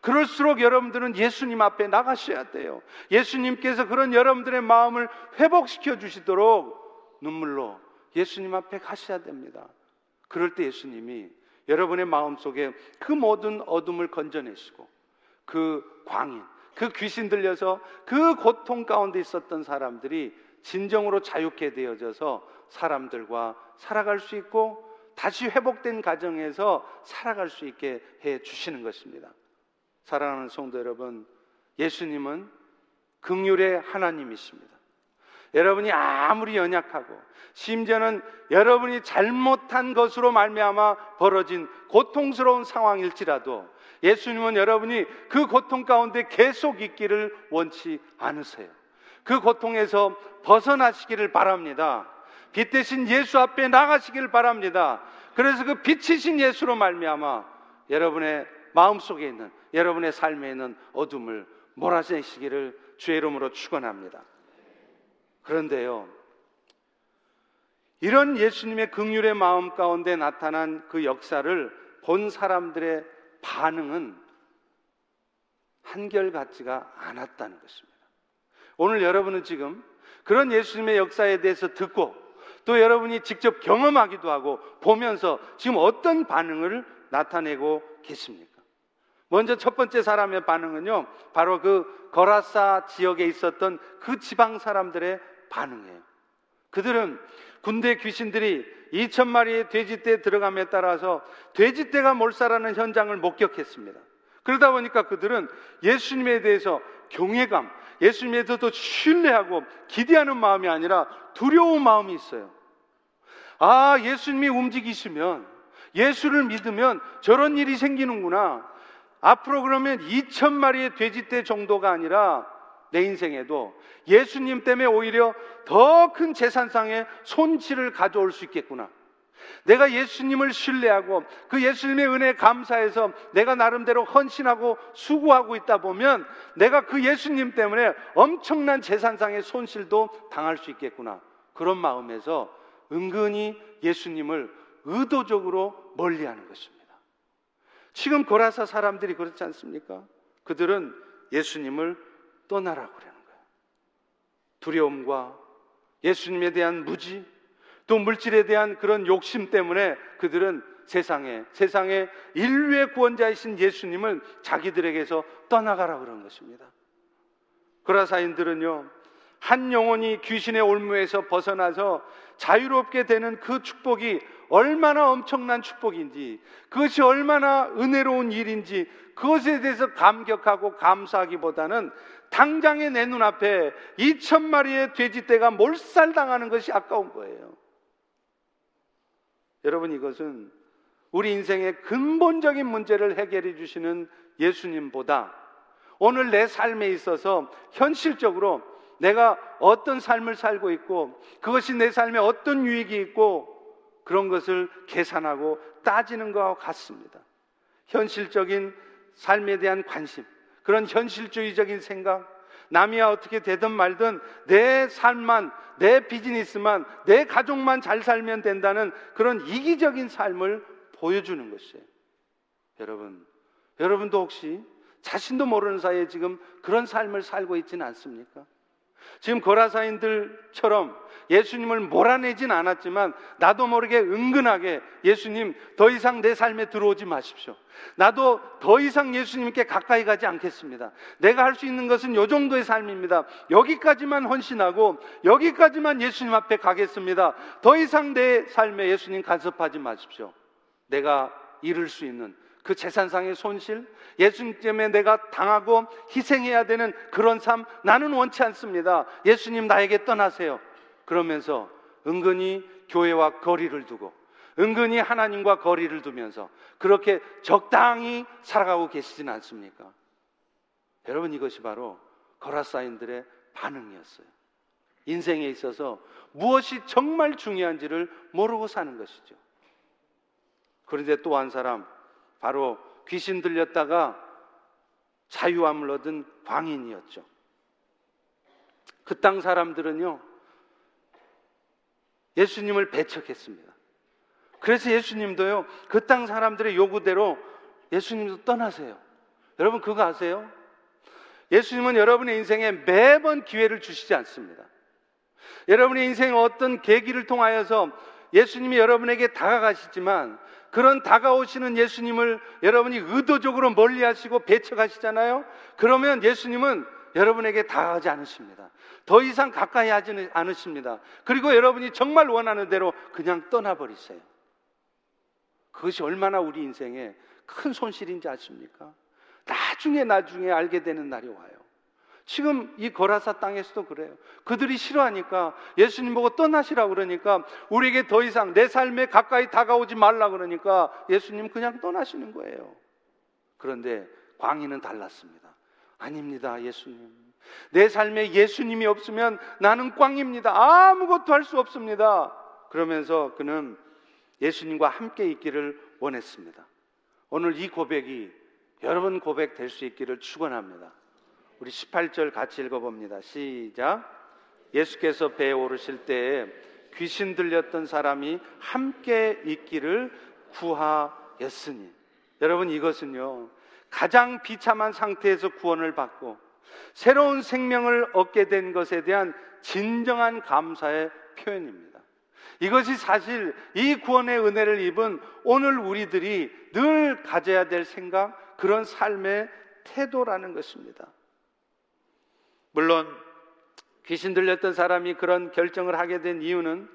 그럴수록 여러분들은 예수님 앞에 나가셔야 돼요. 예수님께서 그런 여러분들의 마음을 회복시켜 주시도록 눈물로 예수님 앞에 가셔야 됩니다. 그럴 때 예수님이 여러분의 마음 속에 그 모든 어둠을 건져내시고 그 광인, 그 귀신 들려서 그 고통 가운데 있었던 사람들이 진정으로 자유케 되어져서 사람들과 살아갈 수 있고 다시 회복된 가정에서 살아갈 수 있게 해 주시는 것입니다. 사랑하는 성도 여러분, 예수님은 극률의 하나님이십니다. 여러분이 아무리 연약하고 심지어는 여러분이 잘못한 것으로 말미암아 벌어진 고통스러운 상황일지라도 예수님은 여러분이 그 고통 가운데 계속 있기를 원치 않으세요. 그 고통에서 벗어나시기를 바랍니다. 빛 대신 예수 앞에 나가시기를 바랍니다. 그래서 그 빛이신 예수로 말미암아 여러분의 마음속에 있는 여러분의 삶에 있는 어둠을 몰아내시기를 주의 이름으로 축원합니다. 그런데요. 이런 예수님의 극률의 마음 가운데 나타난 그 역사를 본 사람들의 반응은 한결같지가 않았다는 것입니다. 오늘 여러분은 지금 그런 예수님의 역사에 대해서 듣고 또 여러분이 직접 경험하기도 하고 보면서 지금 어떤 반응을 나타내고 계십니까? 먼저 첫 번째 사람의 반응은요, 바로 그 거라사 지역에 있었던 그 지방 사람들의 반응이에요. 그들은 군대 귀신들이 2천 마리의 돼지떼에 들어감에 따라서 돼지떼가 몰살하는 현장을 목격했습니다. 그러다 보니까 그들은 예수님에 대해서 경외감, 예수님에 대해서 신뢰하고 기대하는 마음이 아니라 두려운 마음이 있어요. 아, 예수님이 움직이시면, 예수를 믿으면 저런 일이 생기는구나. 앞으로 그러면 2천 마리의 돼지떼 정도가 아니라 내 인생에도 예수님 때문에 오히려 더 큰 재산상의 손실을 가져올 수 있겠구나. 내가 예수님을 신뢰하고 그 예수님의 은혜에 감사해서 내가 나름대로 헌신하고 수고하고 있다 보면 내가 그 예수님 때문에 엄청난 재산상의 손실도 당할 수 있겠구나. 그런 마음에서 은근히 예수님을 의도적으로 멀리 하는 것입니다. 지금 고라사 사람들이 그렇지 않습니까? 그들은 예수님을 떠나라고 그러는 거예요. 두려움과 예수님에 대한 무지, 또 물질에 대한 그런 욕심 때문에 그들은 세상에 세상에 인류의 구원자이신 예수님을 자기들에게서 떠나가라 그런 것입니다. 그라사인들은요 한 영혼이 귀신의 올무에서 벗어나서 자유롭게 되는 그 축복이 얼마나 엄청난 축복인지 그것이 얼마나 은혜로운 일인지 그것에 대해서 감격하고 감사하기보다는 당장에 내 눈앞에 2천 마리의 돼지떼가 몰살당하는 것이 아까운 거예요. 여러분 이것은 우리 인생의 근본적인 문제를 해결해 주시는 예수님보다 오늘 내 삶에 있어서 현실적으로 내가 어떤 삶을 살고 있고 그것이 내 삶에 어떤 유익이 있고 그런 것을 계산하고 따지는 것과 같습니다. 현실적인 삶에 대한 관심, 그런 현실주의적인 생각, 남이야 어떻게 되든 말든 내 삶만, 내 비즈니스만, 내 가족만 잘 살면 된다는 그런 이기적인 삶을 보여주는 것이에요. 여러분, 여러분도 혹시 자신도 모르는 사이에 지금 그런 삶을 살고 있지는 않습니까? 지금 거라사인들처럼 예수님을 몰아내진 않았지만 나도 모르게 은근하게 예수님 더 이상 내 삶에 들어오지 마십시오. 나도 더 이상 예수님께 가까이 가지 않겠습니다. 내가 할 수 있는 것은 요 정도의 삶입니다. 여기까지만 헌신하고 여기까지만 예수님 앞에 가겠습니다. 더 이상 내 삶에 예수님 간섭하지 마십시오. 내가 이룰 수 있는 그 재산상의 손실, 예수님 때문에 내가 당하고 희생해야 되는 그런 삶 나는 원치 않습니다. 예수님 나에게 떠나세요. 그러면서 은근히 교회와 거리를 두고 은근히 하나님과 거리를 두면서 그렇게 적당히 살아가고 계시진 않습니까? 여러분 이것이 바로 거라사인들의 반응이었어요. 인생에 있어서 무엇이 정말 중요한지를 모르고 사는 것이죠. 그런데 또 한 사람 바로 귀신 들렸다가 자유함을 얻은 광인이었죠. 그 땅 사람들은요, 예수님을 배척했습니다. 그래서 예수님도요, 그 땅 사람들의 요구대로 예수님도 떠나세요. 여러분, 그거 아세요? 예수님은 여러분의 인생에 매번 기회를 주시지 않습니다. 여러분의 인생의 어떤 계기를 통하여서 예수님이 여러분에게 다가가시지만 그런 다가오시는 예수님을 여러분이 의도적으로 멀리 하시고 배척하시잖아요? 그러면 예수님은 여러분에게 다가가지 않으십니다. 더 이상 가까이 하지 않으십니다. 그리고 여러분이 정말 원하는 대로 그냥 떠나버리세요. 그것이 얼마나 우리 인생에 큰 손실인지 아십니까? 나중에 나중에 알게 되는 날이 와요. 지금 이 거라사 땅에서도 그래요. 그들이 싫어하니까 예수님 보고 떠나시라 그러니까 우리에게 더 이상 내 삶에 가까이 다가오지 말라 그러니까 예수님 그냥 떠나시는 거예요. 그런데 광희는 달랐습니다. 아닙니다, 예수님. 내 삶에 예수님이 없으면 나는 꽝입니다. 아무것도 할 수 없습니다. 그러면서 그는 예수님과 함께 있기를 원했습니다. 오늘 이 고백이 여러분 고백 될 수 있기를 축원합니다. 우리 18절 같이 읽어봅니다. 시작. 예수께서 배에 오르실 때에 귀신 들렸던 사람이 함께 있기를 구하였으니. 여러분 이것은요. 가장 비참한 상태에서 구원을 받고 새로운 생명을 얻게 된 것에 대한 진정한 감사의 표현입니다. 이것이 사실 이 구원의 은혜를 입은 오늘 우리들이 늘 가져야 될 생각, 그런 삶의 태도라는 것입니다. 물론 귀신 들렸던 사람이 그런 결정을 하게 된 이유는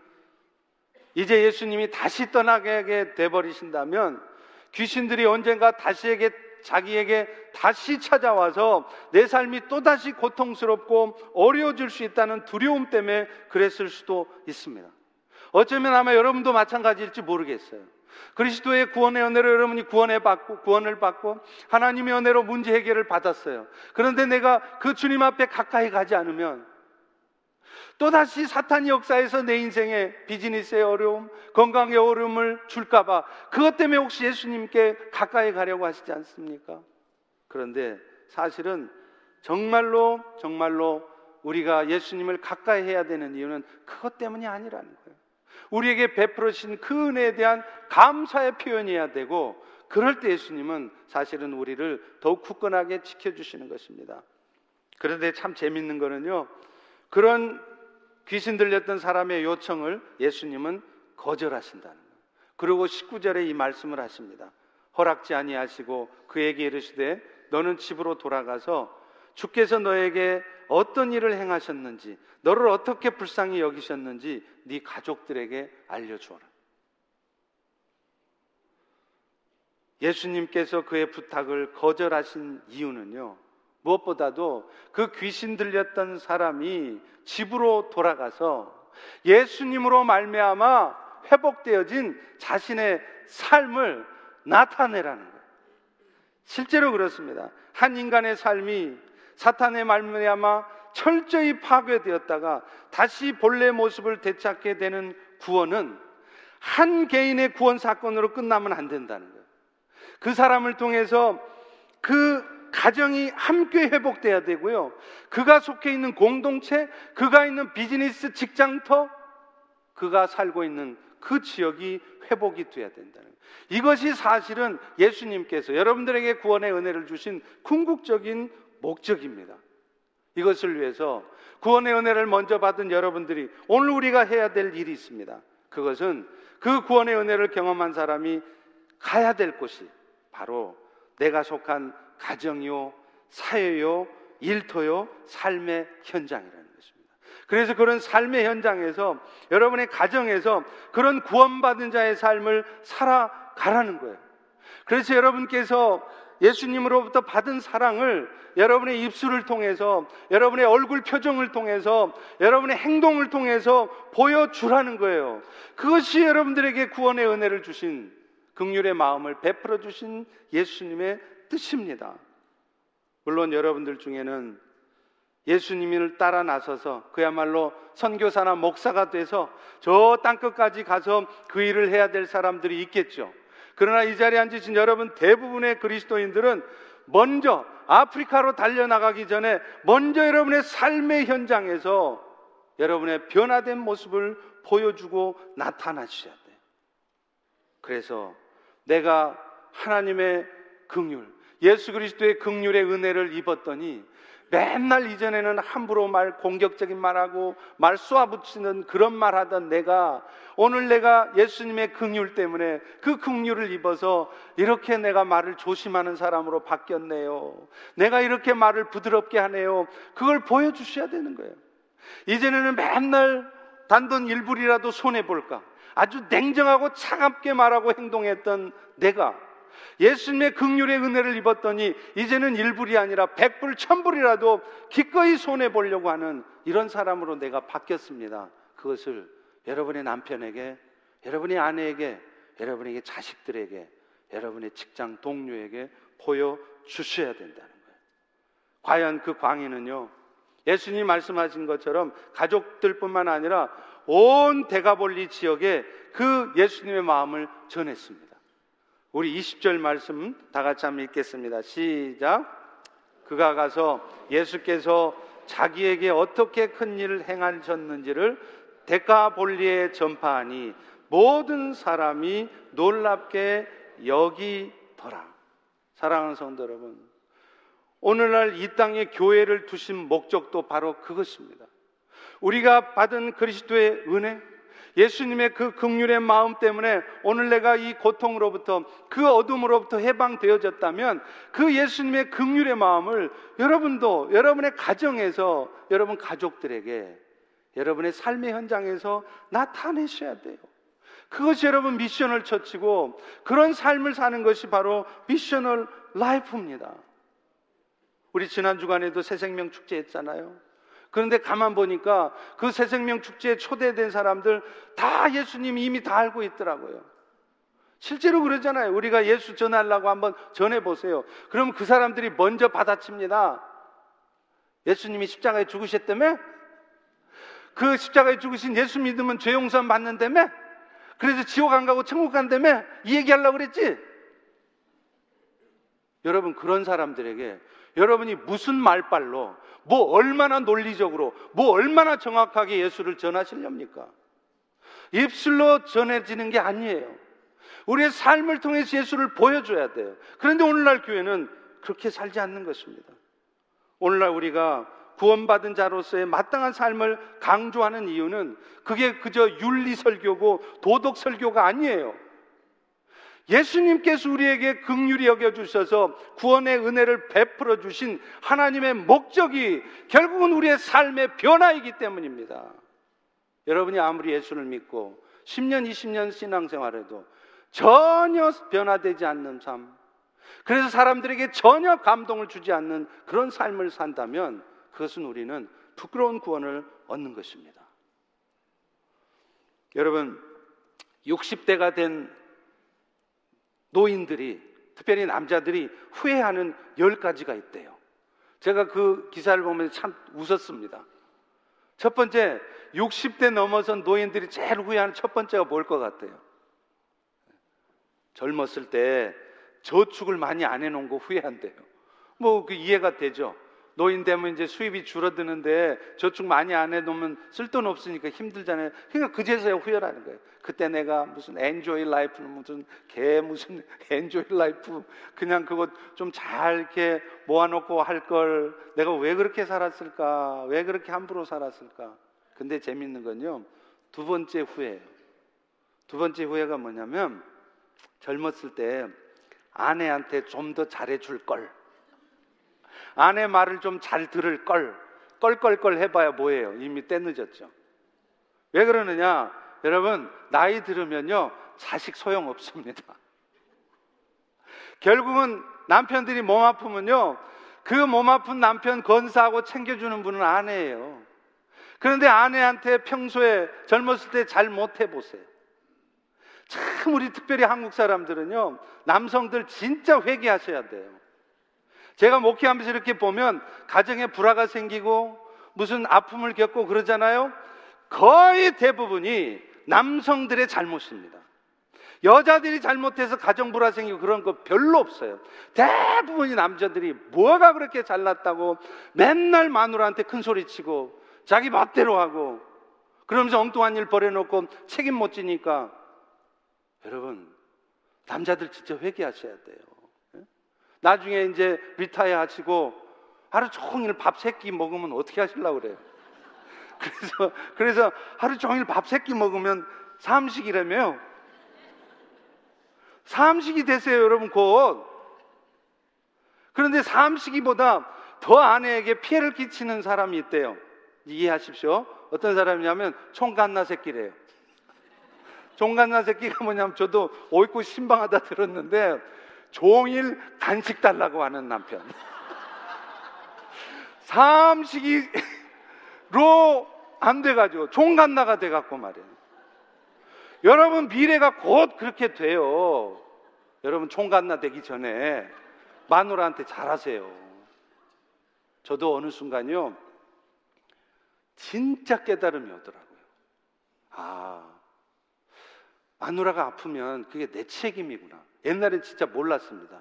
이제 예수님이 다시 떠나게 돼 버리신다면 귀신들이 언젠가 다시에게 자기에게 다시 찾아와서 내 삶이 또다시 고통스럽고 어려워질 수 있다는 두려움 때문에 그랬을 수도 있습니다. 어쩌면 아마 여러분도 마찬가지일지 모르겠어요. 그리스도의 구원의 은혜로 여러분이 구원해 받고 구원을 받고 하나님의 은혜로 문제 해결을 받았어요. 그런데 내가 그 주님 앞에 가까이 가지 않으면 또다시 사탄 역사에서 내 인생에 비즈니스의 어려움, 건강의 어려움을 줄까봐 그것 때문에 혹시 예수님께 가까이 가려고 하시지 않습니까? 그런데 사실은 정말로 정말로 우리가 예수님을 가까이 해야 되는 이유는 그것 때문이 아니라는 거예요. 우리에게 베풀으신 그 은혜에 대한 감사의 표현이어야 되고 그럴 때 예수님은 사실은 우리를 더욱 굳건하게 지켜주시는 것입니다. 그런데 참 재밌는 거는요. 그런 귀신 들렸던 사람의 요청을 예수님은 거절하신다는 거예요. 그리고 19절에 이 말씀을 하십니다. 허락지 아니하시고 그에게 이르시되 너는 집으로 돌아가서 주께서 너에게 어떤 일을 행하셨는지 너를 어떻게 불쌍히 여기셨는지 네 가족들에게 알려주어라. 예수님께서 그의 부탁을 거절하신 이유는요. 무엇보다도 그 귀신 들렸던 사람이 집으로 돌아가서 예수님으로 말미암아 회복되어진 자신의 삶을 나타내라는 거예요. 실제로 그렇습니다. 한 인간의 삶이 사탄의 말미암아 철저히 파괴되었다가 다시 본래 모습을 되찾게 되는 구원은 한 개인의 구원 사건으로 끝나면 안 된다는 거예요. 그 사람을 통해서 그 가정이 함께 회복돼야 되고요. 그가 속해 있는 공동체, 그가 있는 비즈니스 직장터, 그가 살고 있는 그 지역이 회복이 돼야 된다는 거예요. 이것이 사실은 예수님께서 여러분들에게 구원의 은혜를 주신 궁극적인 목적입니다. 이것을 위해서 구원의 은혜를 먼저 받은 여러분들이 오늘 우리가 해야 될 일이 있습니다. 그것은 그 구원의 은혜를 경험한 사람이 가야 될 곳이 바로 내가 속한 가정이요, 사회요, 일터요, 삶의 현장이라는 것입니다. 그래서 그런 삶의 현장에서 여러분의 가정에서 그런 구원받은 자의 삶을 살아가라는 거예요. 그래서 여러분께서 예수님으로부터 받은 사랑을 여러분의 입술을 통해서, 여러분의 얼굴 표정을 통해서, 여러분의 행동을 통해서 보여주라는 거예요. 그것이 여러분들에게 구원의 은혜를 주신 극률의 마음을 베풀어 주신 예수님의 뜻입니다. 물론 여러분들 중에는 예수님을 따라 나서서 그야말로 선교사나 목사가 돼서 저 땅끝까지 가서 그 일을 해야 될 사람들이 있겠죠. 그러나 이 자리에 앉으신 여러분 대부분의 그리스도인들은 먼저 아프리카로 달려나가기 전에 먼저 여러분의 삶의 현장에서 여러분의 변화된 모습을 보여주고 나타나셔야 돼요. 그래서 내가 하나님의 긍휼, 예수 그리스도의 긍휼의 은혜를 입었더니 맨날 이전에는 함부로 말 공격적인 말하고 말 쏘아붙이는 그런 말 하던 내가 오늘 내가 예수님의 긍휼 때문에 그 긍휼을 입어서 이렇게 내가 말을 조심하는 사람으로 바뀌었네요. 내가 이렇게 말을 부드럽게 하네요. 그걸 보여주셔야 되는 거예요. 이전에는 맨날 단돈 일불이라도 손해 볼까 아주 냉정하고 차갑게 말하고 행동했던 내가 예수님의 극률의 은혜를 입었더니 이제는 일불이 아니라 백불, 천불이라도 기꺼이 손해 보려고 하는 이런 사람으로 내가 바뀌었습니다. 그것을 여러분의 남편에게, 여러분의 아내에게, 여러분에게 자식들에게, 여러분의 직장 동료에게 보여 주셔야 된다는 거예요. 과연 그 광해는요, 예수님 말씀하신 것처럼 가족들뿐만 아니라 온 대가볼리 지역에 그 예수님의 마음을 전했습니다. 우리 20절 말씀 다 같이 한번 읽겠습니다. 시작. 그가 가서 예수께서 자기에게 어떻게 큰 일을 행하셨는지를 데카볼리에 전파하니 모든 사람이 놀랍게 여기더라. 사랑하는 성도 여러분, 오늘날 이 땅에 교회를 두신 목적도 바로 그것입니다. 우리가 받은 그리스도의 은혜, 예수님의 그 극률의 마음 때문에 오늘 내가 이 고통으로부터 그 어둠으로부터 해방되어졌다면 그 예수님의 극률의 마음을 여러분도 여러분의 가정에서 여러분 가족들에게 여러분의 삶의 현장에서 나타내셔야 돼요. 그것이 여러분 미션을 처치고 그런 삶을 사는 것이 바로 미셔널 라이프입니다. 우리 지난 주간에도 새 생명 축제 했잖아요. 그런데 가만 보니까 그 새생명 축제에 초대된 사람들 다 예수님 이미 다 알고 있더라고요. 실제로 그러잖아요. 우리가 예수 전하려고 한번 전해보세요. 그럼 그 사람들이 먼저 받아칩니다. 예수님이 십자가에 죽으셨다며? 그 십자가에 죽으신 예수 믿으면 죄 용서 받는다며? 그래서 지옥 안 가고 천국 간다며? 이 얘기하려고 그랬지? 여러분, 그런 사람들에게 여러분이 무슨 말빨로, 뭐 얼마나 논리적으로, 뭐 얼마나 정확하게 예수를 전하시렵니까? 입술로 전해지는 게 아니에요. 우리의 삶을 통해서 예수를 보여줘야 돼요. 그런데 오늘날 교회는 그렇게 살지 않는 것입니다. 오늘날 우리가 구원받은 자로서의 마땅한 삶을 강조하는 이유는 그게 그저 윤리 설교고 도덕 설교가 아니에요. 예수님께서 우리에게 극률이 여겨 주셔서 구원의 은혜를 베풀어 주신 하나님의 목적이 결국은 우리의 삶의 변화이기 때문입니다. 여러분이 아무리 예수를 믿고 10년, 20년 신앙생활에도 전혀 변화되지 않는 삶, 그래서 사람들에게 전혀 감동을 주지 않는 그런 삶을 산다면 그것은 우리는 부끄러운 구원을 얻는 것입니다. 여러분, 60대가 된 노인들이, 특별히 남자들이 후회하는 열 가지가 있대요. 제가 그 기사를 보면서 참 웃었습니다. 첫 번째, 60대 넘어선 노인들이 제일 후회하는 첫 번째가 뭘 것 같아요? 젊었을 때 저축을 많이 안 해놓은 거 후회한대요. 뭐 그 이해가 되죠. 노인 되면 이제 수입이 줄어드는데 저축 많이 안 해놓으면 쓸돈 없으니까 힘들잖아요. 그러니까 그제서야 후회라는 거예요. 그때 내가 무슨 enjoy life는 무슨 개 무슨 enjoy life 그냥 그거 좀잘 이렇게 모아놓고 할 걸 내가 왜 그렇게 살았을까? 왜 그렇게 함부로 살았을까? 근데 재밌는 건요. 두 번째 후회예요. 두 번째 후회가 뭐냐면 젊었을 때 아내한테 좀 더 잘해줄 걸. 아내 말을 좀 잘 들을 걸. 껄껄껄 해봐야 뭐예요? 이미 때 늦었죠. 왜 그러느냐? 여러분, 나이 들으면요, 자식 소용 없습니다. 결국은 남편들이 몸 아프면요, 그 몸 아픈 남편 건사하고 챙겨주는 분은 아내예요. 그런데 아내한테 평소에 젊었을 때 잘 못 해 보세요. 참 우리 특별히 한국 사람들은요, 남성들 진짜 회개하셔야 돼요. 제가 목회하면서 이렇게 보면 가정에 불화가 생기고 무슨 아픔을 겪고 그러잖아요. 거의 대부분이 남성들의 잘못입니다. 여자들이 잘못해서 가정 불화 생기고 그런 거 별로 없어요. 대부분이 남자들이 뭐가 그렇게 잘났다고 맨날 마누라한테 큰 소리 치고 자기 멋대로 하고 그러면서 엉뚱한 일 벌여놓고 책임 못 지니까 여러분, 남자들 진짜 회개하셔야 돼요. 예? 나중에 이제 리타이어 하시고 하루 종일 밥 세 끼 먹으면 어떻게 하실라고 그래요? 그래서, 그래서 하루 종일 밥 세 끼 먹으면 삼식이라며요. 삼식이 되세요, 여러분, 곧. 그런데 삼식이보다 더 아내에게 피해를 끼치는 사람이 있대요. 이해하십시오. 어떤 사람이냐면 총갓나 새끼래요. 종갓나 새끼가 뭐냐면 저도 오이고 신방하다 들었는데 종일 간식 달라고 하는 남편. 삼식이로 안 돼가지고 종갓나가 돼갖고 말이에요. 여러분 미래가 곧 그렇게 돼요. 여러분 총갓나 되기 전에 마누라한테 잘하세요. 저도 어느 순간요 진짜 깨달음이 오더라고요. 아 마누라가 아프면 그게 내 책임이구나. 옛날엔 진짜 몰랐습니다.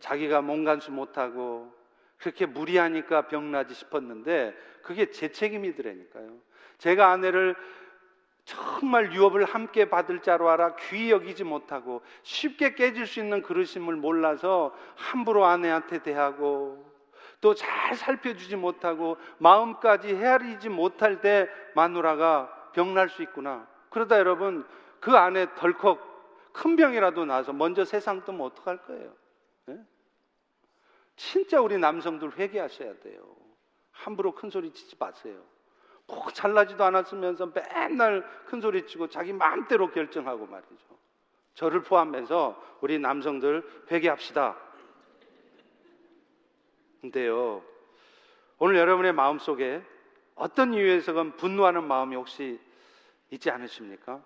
자기가 몸간수 못하고 그렇게 무리하니까 병나지 싶었는데 그게 제 책임이더라니까요. 제가 아내를 정말 유업을 함께 받을 자로 알아 귀히 여기지 못하고 쉽게 깨질 수 있는 그릇임을 몰라서 함부로 아내한테 대하고 또 잘 살펴주지 못하고 마음까지 헤아리지 못할 때 마누라가 병날 수 있구나. 그러다 여러분 그 안에 덜컥 큰 병이라도 나서 먼저 세상 뜨면 어떡할 거예요? 네? 진짜 우리 남성들 회개하셔야 돼요. 함부로 큰 소리 치지 마세요. 꼭 잘나지도 않았으면서 맨날 큰 소리 치고 자기 마음대로 결정하고 말이죠. 저를 포함해서 우리 남성들 회개합시다. 근데요, 오늘 여러분의 마음 속에 어떤 이유에서건 분노하는 마음이 혹시 있지 않으십니까?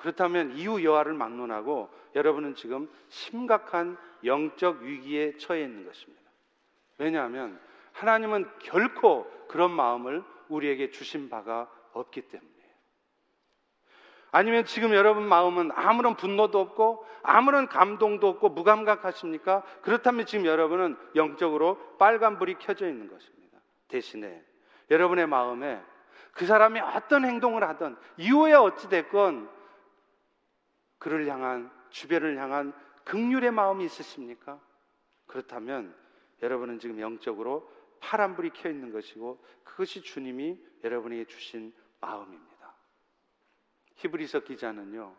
그렇다면 이후 여하를 막론하고 여러분은 지금 심각한 영적 위기에 처해 있는 것입니다. 왜냐하면 하나님은 결코 그런 마음을 우리에게 주신 바가 없기 때문이에요. 아니면 지금 여러분 마음은 아무런 분노도 없고 아무런 감동도 없고 무감각하십니까? 그렇다면 지금 여러분은 영적으로 빨간불이 켜져 있는 것입니다. 대신에 여러분의 마음에 그 사람이 어떤 행동을 하든 이후에 어찌됐건 그를 향한 주변을 향한 극률의 마음이 있으십니까? 그렇다면 여러분은 지금 영적으로 파란불이 켜 있는 것이고 그것이 주님이 여러분에게 주신 마음입니다. 히브리서 기자는요.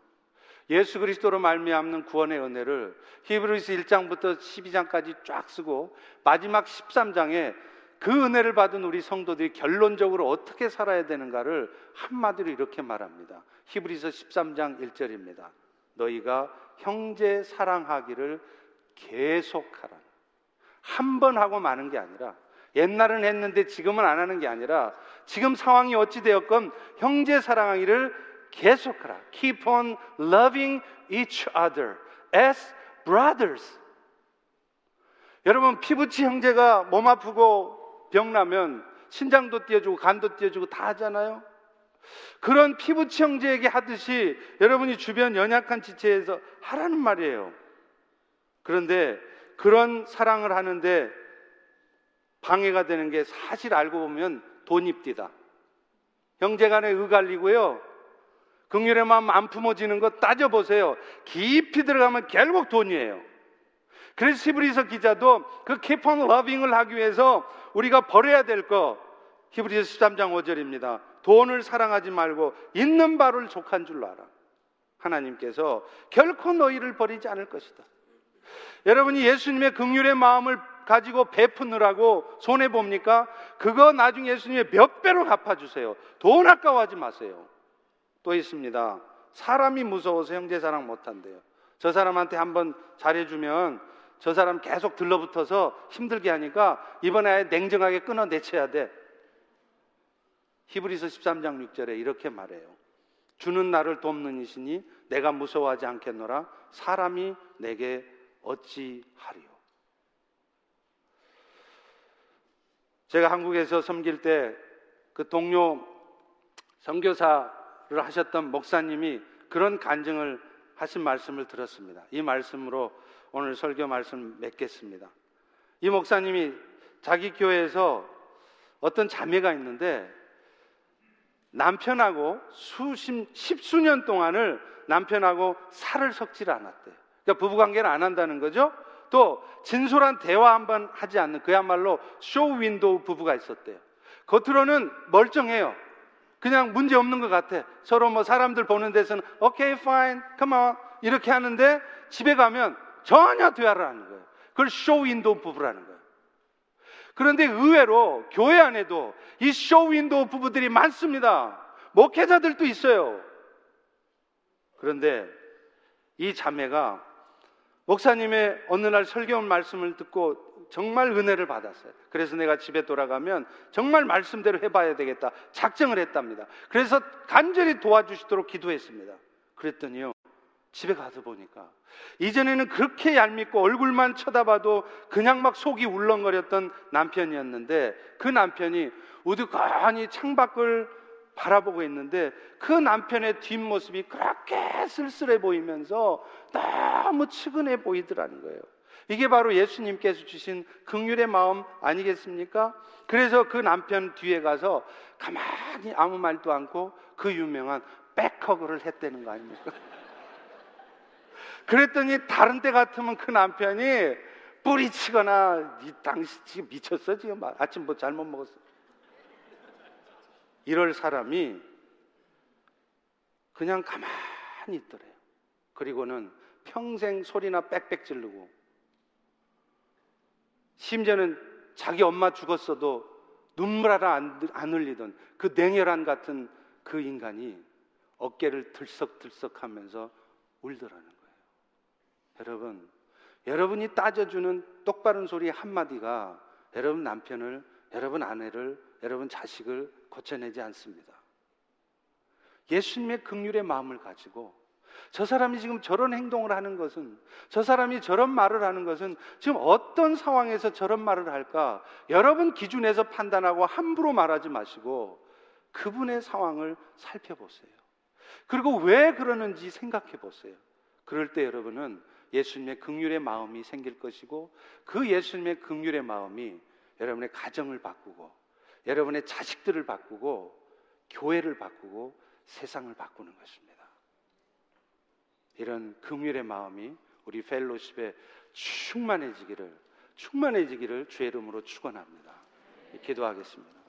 예수 그리스도로 말미암는 구원의 은혜를 히브리서 1장부터 12장까지 쫙 쓰고 마지막 13장에 그 은혜를 받은 우리 성도들이 결론적으로 어떻게 살아야 되는가를 한마디로 이렇게 말합니다. 히브리서 13장 1절입니다. 너희가 형제 사랑하기를 계속하라. 한 번 하고 마는 게 아니라 옛날은 했는데 지금은 안 하는 게 아니라 지금 상황이 어찌 되었건 형제 사랑하기를 계속하라. Keep on loving each other as brothers. 여러분 피부치 형제가 몸 아프고 병 나면 신장도 띄워주고 간도 띄워주고 다 하잖아요. 그런 피부치 형제에게 하듯이 여러분이 주변 연약한 지체에서 하라는 말이에요. 그런데 그런 사랑을 하는데 방해가 되는 게 사실 알고 보면 돈입디다. 형제 간에 의갈리고요. 긍휼의 마음 안 품어지는 거 따져보세요. 깊이 들어가면 결국 돈이에요. 그래서 히브리서 기자도 그 keep on loving을 하기 위해서 우리가 버려야 될 거, 히브리서 13장 5절입니다. 돈을 사랑하지 말고 있는 바를 족한 줄로 알아. 하나님께서 결코 너희를 버리지 않을 것이다. 여러분이 예수님의 긍휼의 마음을 가지고 베푸느라고 손해 봅니까? 그거 나중에 예수님의 몇 배로 갚아 주세요. 돈 아까워하지 마세요. 또 있습니다. 사람이 무서워서 형제 사랑 못 한대요. 저 사람한테 한번 잘해 주면 저 사람 계속 들러붙어서 힘들게 하니까 이번에 냉정하게 끊어 내쳐야 돼. 히브리서 13장 6절에 이렇게 말해요. 주는 나를 돕는 이시니 내가 무서워하지 않겠노라. 사람이 내게 어찌하리요. 제가 한국에서 섬길 때 그 동료 선교사 하셨던 목사님이 그런 간증을 하신 말씀을 들었습니다. 이 말씀으로 오늘 설교 말씀 맺겠습니다. 이 목사님이 자기 교회에서 어떤 자매가 있는데 남편하고 수십, 십수년 동안을 남편하고 살을 섞질 않았대요. 그러니까 부부관계를 안 한다는 거죠. 또 진솔한 대화 한 번 하지 않는 그야말로 쇼 윈도우 부부가 있었대요. 겉으로는 멀쩡해요. 그냥 문제 없는 것 같아. 서로 뭐 사람들 보는 데서는 오케이, fine, come on 이렇게 하는데 집에 가면 전혀 대화를 하는 거예요. 그걸 쇼 윈도우 부부라는 거예요. 그런데 의외로 교회 안에도 이 쇼윈도우 부부들이 많습니다. 목회자들도 있어요. 그런데 이 자매가 목사님의 어느 날 설교 말씀을 듣고 정말 은혜를 받았어요. 그래서 내가 집에 돌아가면 정말 말씀대로 해봐야 되겠다. 작정을 했답니다. 그래서 간절히 도와주시도록 기도했습니다. 그랬더니요. 집에 가서 보니까 이전에는 그렇게 얄밉고 얼굴만 쳐다봐도 그냥 막 속이 울렁거렸던 남편이었는데 그 남편이 우두커니 창밖을 바라보고 있는데 그 남편의 뒷모습이 그렇게 쓸쓸해 보이면서 너무 측은해 보이더라는 거예요. 이게 바로 예수님께서 주신 극률의 마음 아니겠습니까? 그래서 그 남편 뒤에 가서 가만히 아무 말도 않고 그 유명한 백허그를 했다는 거 아닙니까? 그랬더니 다른 때 같으면 그 남편이 뿌리치거나 이 당신 지금 미쳤어 지금 아침 뭐 잘못 먹었어 이럴 사람이 그냥 가만히 있더래요. 그리고는 평생 소리나 빽빽 지르고 심지어는 자기 엄마 죽었어도 눈물 하나 안, 안 흘리던 그 냉혈한 같은 그 인간이 어깨를 들썩들썩 하면서 울더라는 거예요. 여러분, 여러분이 따져주는 똑바른 소리 한마디가 여러분 남편을, 여러분 아내를, 여러분 자식을 고쳐내지 않습니다. 예수님의 극률의 마음을 가지고 저 사람이 지금 저런 행동을 하는 것은, 저 사람이 저런 말을 하는 것은 지금 어떤 상황에서 저런 말을 할까? 여러분 기준에서 판단하고 함부로 말하지 마시고 그분의 상황을 살펴보세요. 그리고 왜 그러는지 생각해 보세요. 그럴 때 여러분은 예수님의 긍휼의 마음이 생길 것이고 그 예수님의 긍휼의 마음이 여러분의 가정을 바꾸고 여러분의 자식들을 바꾸고 교회를 바꾸고 세상을 바꾸는 것입니다. 이런 긍휼의 마음이 우리 펠로십에 충만해지기를 충만해지기를 주의 이름으로 축원합니다. 기도하겠습니다.